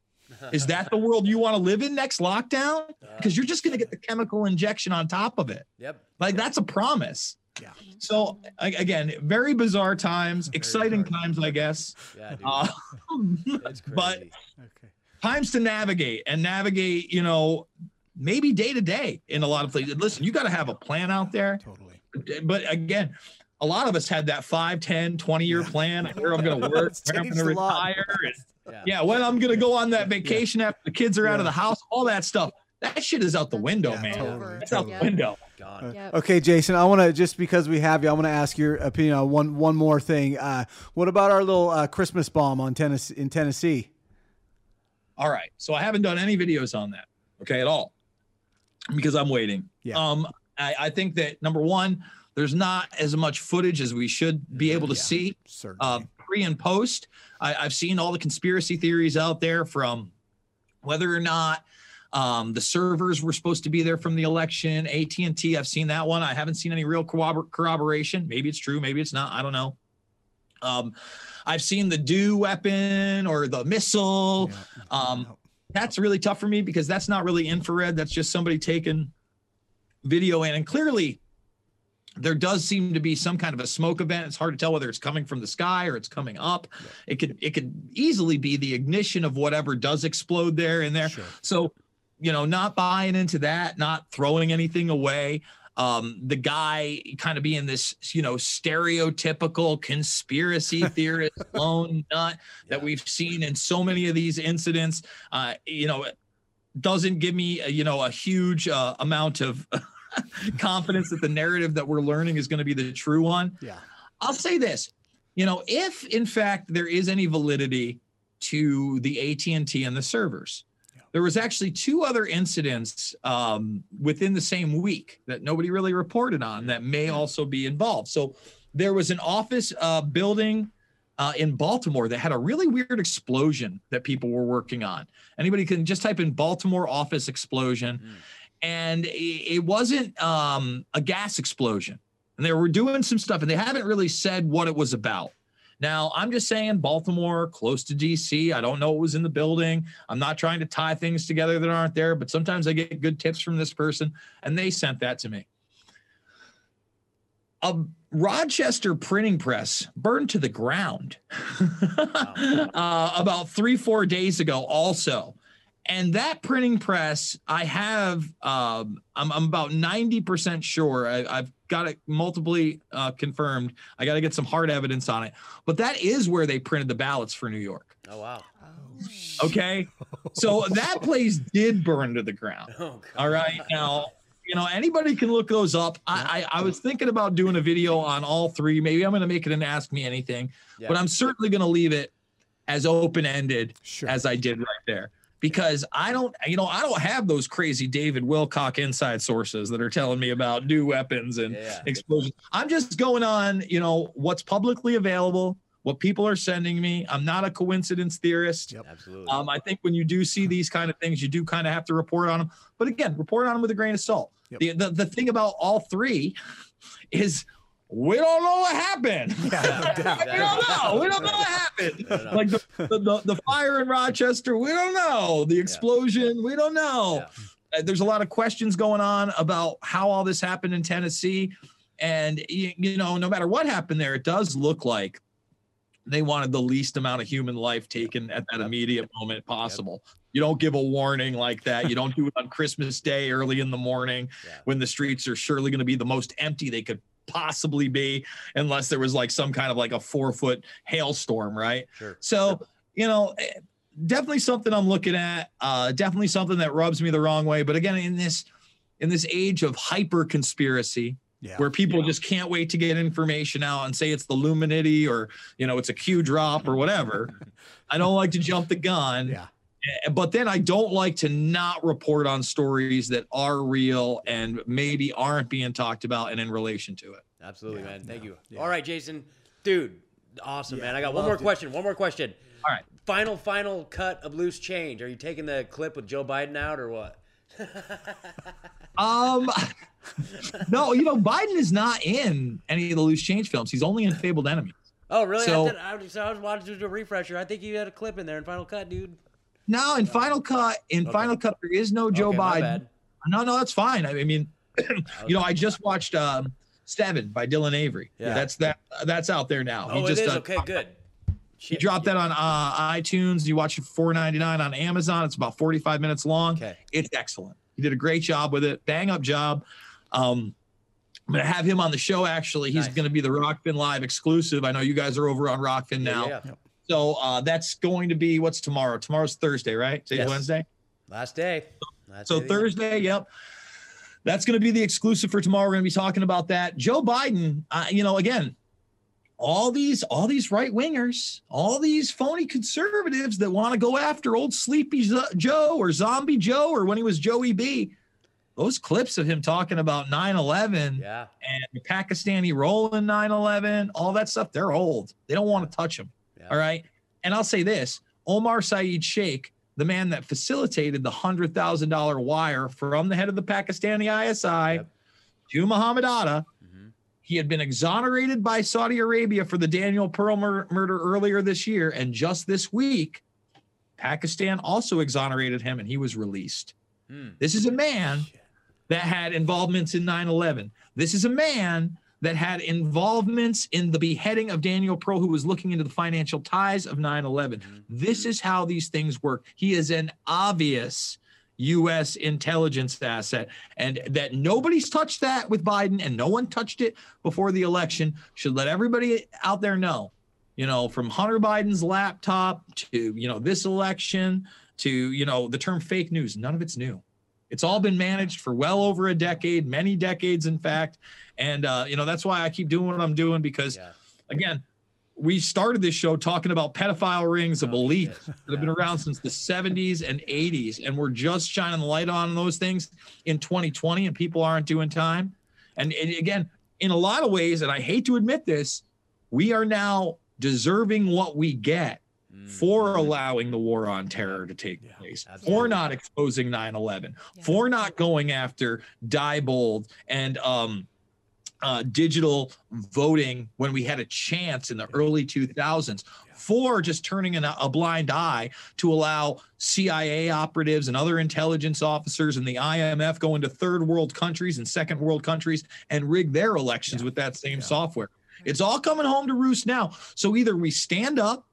Is that the world you want to live in next lockdown? Because you're just going to get the chemical injection on top of it. Yep. Like that's a promise. Yeah. So again, very bizarre times, exciting times, I guess. Yeah, dude. Uh, it's crazy. but Okay. times to navigate and navigate, you know, maybe day to day in a lot of places. Listen, you got to have a plan out there. Totally. But again, a lot of us had that 5, 10, 20 year plan. Where I'm going to work, where I'm going to retire. and- yeah. yeah, when I'm going to go on that vacation after the kids are out of the house, all that stuff. That shit is out the window, Yeah, man. totally, It's out Yeah. the window. Gone. Yep. Okay, Jason, I want to just because we have you, I want to ask your opinion on one one more thing. Uh, what about our little uh, Christmas bomb on Tennessee in Tennessee? All right. So I haven't done any videos on that, okay, at all, because I'm waiting. Yeah. Um, I, I think that number one, there's not as much footage as we should be able to Yeah. see Certainly. uh, pre and post. I, I've seen all the conspiracy theories out there from whether or not um, the servers were supposed to be there from the election. AT&T, I've seen that one. I haven't seen any real corrobor- corroboration. Maybe it's true. Maybe it's not. I don't know. Um, I've seen the DEW weapon or the missile. Um, that's really tough for me because that's not really infrared. That's just somebody taking video in. And clearly, there does seem to be some kind of a smoke event. It's hard to tell whether it's coming from the sky or it's coming up. It could it could easily be the ignition of whatever does explode there and there. Sure. So, you know, not buying into that, not throwing anything away. Um, the guy kind of being this, you know, stereotypical conspiracy theorist lone nut that we've seen in so many of these incidents. Uh, you know, doesn't give me, uh, you know, a huge uh, amount of confidence that the narrative that we're learning is going to be the true one. yeah. I'll say this, you know, if in fact there is any validity to the AT&T and the servers, there was actually two other incidents um, within the same week that nobody really reported on that may also be involved. So there was an office uh, building uh, in Baltimore that had a really weird explosion that people were working on. Anybody can just type in Baltimore office explosion, and it, it wasn't um, a gas explosion. And they were doing some stuff, and they haven't really said what it was about. Now, I'm just saying Baltimore, close to DC. I don't know what was in the building. I'm not trying to tie things together that aren't there, but sometimes I get good tips from this person, and they sent that to me. A Rochester printing press burned to the ground uh, about three, four days ago, also. And that printing press, I have, um, I'm, I'm about 90% sure. I, have got it multiply uh, confirmed. I got to get some hard evidence on it. But that is where they printed the ballots for New York. Oh, wow. Okay. So that place did burn to the ground. Oh, All right. Now, you know, anybody can look those up. I, I, I was thinking about doing a video on all three. Maybe I'm going to make it an Ask Me Anything, Yeah. but I'm certainly going to leave it as open ended Sure. as I did right there. Because I don't, you know, I don't have those crazy David Wilcock inside sources that are telling me about new weapons and Yeah. explosions. I'm just going on, you know, what's publicly available, what people are sending me. I'm not a coincidence theorist. Yep. Absolutely. Um, I think when you do see these kind of things, you do kind of have to report on them. But again, report on them with a grain of salt. Yep. The, the the thing about all three is we don't know what happened. Yeah, no doubt. we don't know. We don't know what happened. don't. Like the, the, the, the fire in Rochester, we don't know. The explosion, we don't know. Uh, There's a lot of questions going on about how all this happened in Tennessee. And, you, you know, no matter what happened there, it does look like they wanted the least amount of human life taken at that immediate moment possible. You don't give a warning like that. You don't do it on Christmas Day early in the morning Yeah. when the streets are surely going to be the most empty they could possibly be, unless there was like some kind of like a four foot hailstorm, right? Sure. So, you know, eh, definitely something I'm looking at. Uh, definitely something that rubs me the wrong way. But again, in this in this age of hyper conspiracy, Yeah. where people just can't wait to get information out and say it's the Illuminati or you know it's a Q drop or whatever. I don't like to jump the gun. Yeah. Eh, But then I don't like to not report on stories that are real and maybe aren't being talked about and in relation to it. Absolutely, Yeah, man. Thank no, you. yeah. All right, Jason. Dude, awesome, man. I got one more it. question. One more question. All right. Final, final cut of loose change. Are you taking the clip with Joe Biden out or what? Um, no, you know, Biden is not in any of the loose change films. He's only in Fabled Enemies. Oh, really? So- I, did, I, was, so I was watching to do a refresher. I think you had a clip in there in Final Cut, dude. No, in Final Cut, in Final Cut, there is no Joe Okay, Biden. bad. No, no, that's fine. I mean, you know, I just watched um, Seven by Dylan Avery. Yeah. That's that. That's out there now. Oh, just it is? uh, okay, good. He dropped that on uh, iTunes. You watch it for $4.99 on Amazon. It's about 45 minutes long. Okay. It's excellent. He did a great job with it. Bang up job. Um, I'm going to have him on the show, actually. He's Nice. going to be the Rokfin Live exclusive. I know you guys are over on Rokfin Yeah, now. yeah, yeah. So uh, that's going to be what's tomorrow? Tomorrow's Thursday, right? Today's Yes. Wednesday. Last day. Last So day. Thursday, yep. That's going to be the exclusive for tomorrow. We're going to be talking about that. Joe Biden, uh, you know, again, all these all these right wingers, all these phony conservatives that want to go after old Sleepy Z- Joe or Zombie Joe or when he was Joey B. Those clips of him talking about 9/11 Yeah. and the Pakistani role in 9/11, all that stuff, they're old. They don't want to touch them. Yeah. All right. And I'll say this Omar Saeed Sheikh, the man that facilitated the $100,000 wire from the head of the Pakistani ISI Yep. to Muhammad Atta, Mhm. he had been exonerated by Saudi Arabia for the Daniel Pearl mur- murder earlier this year. And just this week, Pakistan also exonerated him and he was released. Hmm. This is a man that had involvements in 9 11. This is a man that had involvements in the beheading of Daniel Pearl, who was looking into the financial ties of 9 11. Mm-hmm. This is how these things work. He is an obvious U.S. intelligence asset, and that nobody's touched that with Biden, and no one touched it before the election. Should let everybody out there know, you know, from Hunter Biden's laptop to, you know, this election to, you know, the term fake news, none of it's new. It's all been managed for well over a decade, many decades, in fact. And, uh, you know, that's why I keep doing what I'm doing because, Yeah. again, we started this show talking about pedophile rings of Oh, belief shit. that have been around since the 70s and 80s. And we're just shining the light on those things in 2020, and people aren't doing time. And, and again, in a lot of ways, and I hate to admit this, we are now deserving what we get for allowing the war on terror to take place, for not exposing 9 11, Yeah. for not going after Diebold and, um, uh, digital voting when we had a chance in the early 2000s for just turning an, a blind eye to allow CIA operatives and other intelligence officers and the IMF go into third world countries and second world countries and rig their elections with that same software. It's all coming home to roost now. So either we stand up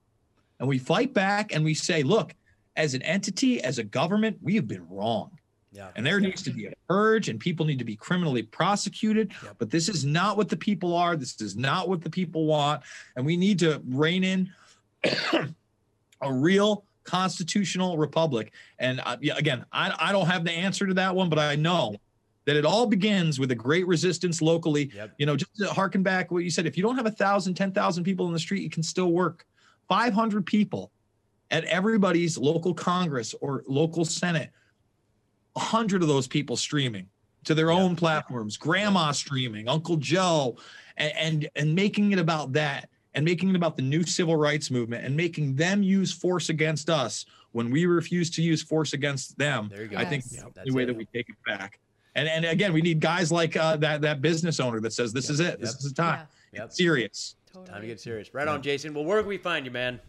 and we fight back and we say, look, as an entity, as a government, we have been wrong. Yeah. And there needs to be a purge, and people need to be criminally prosecuted. But this is not what the people are. This is not what the people want. And we need to rein in a real constitutional republic. And uh, yeah, again, I, I don't have the answer to that one, but I know that it all begins with a great resistance locally. Yep. You know, just to harken back what you said, if you don't have a thousand, ten thousand people in the street, you can still work. 500 people at everybody's local Congress or local Senate, a hundred of those people streaming to their own platforms, grandma streaming, Uncle Joe, and, and and making it about that and making it about the new civil rights movement and making them use force against us when we refuse to use force against them. There you go. I think Yes. that's the way it. that we take it back. And and again, we need guys like uh, that that business owner that says this is it. This Yep. is the time. Yep. It's serious. Time to get serious. Right on, Jason. Well, where can we find you, man?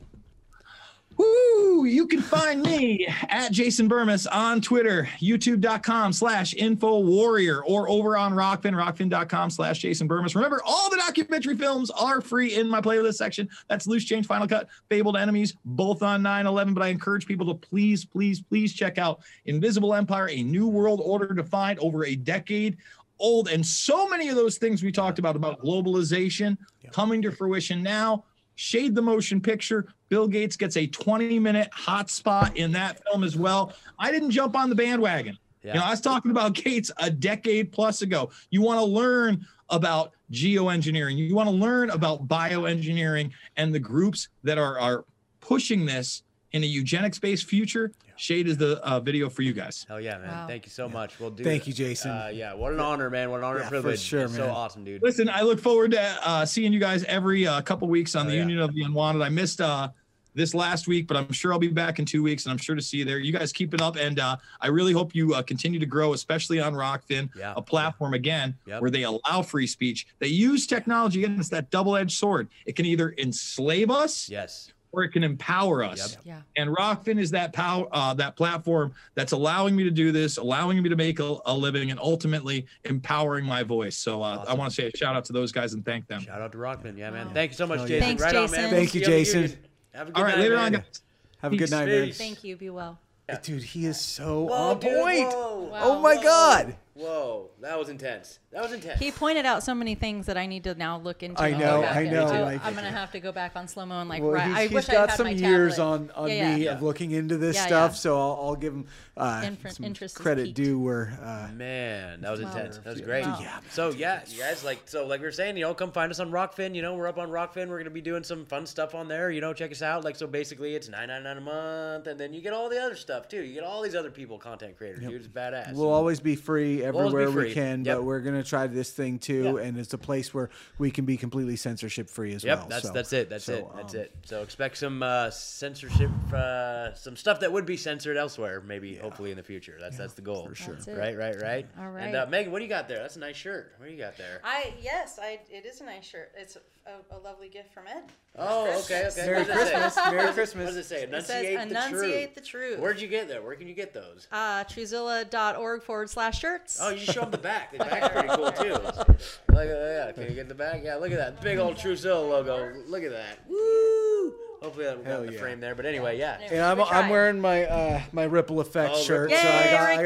Woo! You can find me at Jason Bermas on Twitter, youtube.com slash info warrior, or over on Rokfin, rokfin.com slash Jason Bermas. Remember, all the documentary films are free in my playlist section. That's Loose Change Final Cut, Fabled Enemies, both on 9 11. But I encourage people to please, please, please check out Invisible Empire, a new world order defined over a decade old. And so many of those things we talked about, about globalization coming to fruition now. Shade the motion picture. Bill Gates gets a 20 minute hot spot in that film as well. I didn't jump on the bandwagon. Yeah. You know, I was talking about Gates a decade plus ago. You want to learn about geoengineering. You want to learn about bioengineering and the groups that are are pushing this in a eugenics-based future. Shade is the uh, video for you guys. Hell yeah, man. Wow. Thank you so much. We'll do Thank it. you, Jason. Uh, yeah, what an honor, man. What an honor Yeah, and for privilege. sure, It's So awesome, dude. Listen, I look forward to uh, seeing you guys every uh, couple weeks on Oh, the yeah. Union of the Unwanted. I missed uh, this last week, but I'm sure I'll be back in two weeks, and I'm sure to see you there. You guys keep it up, and uh, I really hope you uh, continue to grow, especially on Rokfin, Yeah. a platform again Yep. where they allow free speech. They use technology again. It's that double-edged sword. It can either enslave us Yes. or it can empower us. Yep. Yeah. And Rokfin is that power, uh, that platform that's allowing me to do this, allowing me to make a, a living, and ultimately empowering my voice. So uh, I want to say a shout out to those guys and thank them. Shout out to Rokfin, Yeah, man. Wow. Thank you so much, Jason. Thanks, right on, man. Thank you, See on Jason. Union. Have a good All right, night, later man. on, guys. Have a good night, man. Thank you. Be well. Dude, he is so Whoa, on dude, point. whoa. Oh my Whoa. God. Whoa, that was intense. That was intense. He pointed out so many things that I need to now look into. I and know, look I at. know, I- like- I'm gonna have to go back on slow mo and like. Well, right, he's, I he's wish I got had some my years tablet. on, on Yeah, me yeah. of looking into this Yeah, stuff, yeah. so I'll, I'll give him uh, Infer- some interest credit due where uh, Man, that was Wow. intense. That was great. Wow. Yeah. So yeah, you guys like so like we were saying, you know, come find us on Rokfin. You know, we're up on Rokfin. We're gonna be doing some fun stuff on there. You know, check us out. Like so, basically, it's nine nine nine a month, and then you get all the other stuff too. You get all these other people, content creators, dude. It's badass. we'll always be free always be everywhere we can, Yep. but we're gonna try this thing too, Yeah. and it's a place where we can be completely censorship free as Yep, well. that's so- that's it. That's so, it. That's um, it. So expect some uh, censorship, uh, some stuff that would be censored elsewhere, maybe hopefully in the future. That's that's the goal. For sure. Right, right, right. All right. And uh, Megan, what do you got there? That's a nice shirt. What do you got there? I yes, I it is a nice shirt. It's a, a lovely gift from Ed. Oh, okay, okay. Merry Christmas. Merry it say? Christmas. Merry What does Christmas. it say? It says Enunciate, enunciate the the truth. truth. Where'd you get that? Where can you get those? Uh, Truzilla.org forward slash shirts. Oh, you show them the back. The back's pretty cool too. Look at that. Can you get the back? Yeah, look at that big old Truezill logo. Look at that. Woo! Hopefully that got Hell in the yeah. frame there. But anyway, yeah. Anyway, And I'm, I'm wearing my uh, my ripple effect Oh, shirt, Ripple so I Yay, got I Ricky!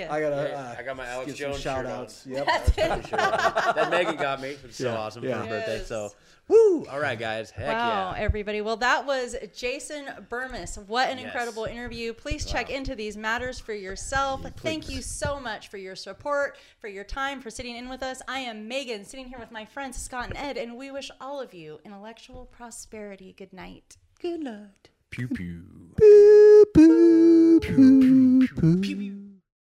gotta I gotta Yeah, uh, I got my Alex Jones shout shirt on. outs. Yep. Pretty that Megan got me. It's so Yeah, awesome yeah. for her birthday. So, woo! All right, guys. Heck Wow, yeah. everybody. Well, that was Jason Bermas. What an Yes. incredible interview. Please check into these matters for yourself. Thank you so much for your support, for your time, for sitting in with us. I am Megan, sitting here with my friends Scott and Ed, and we wish all of you intellectual prosperity. Good night. Good night. Pew pew. Pew pew pew pew.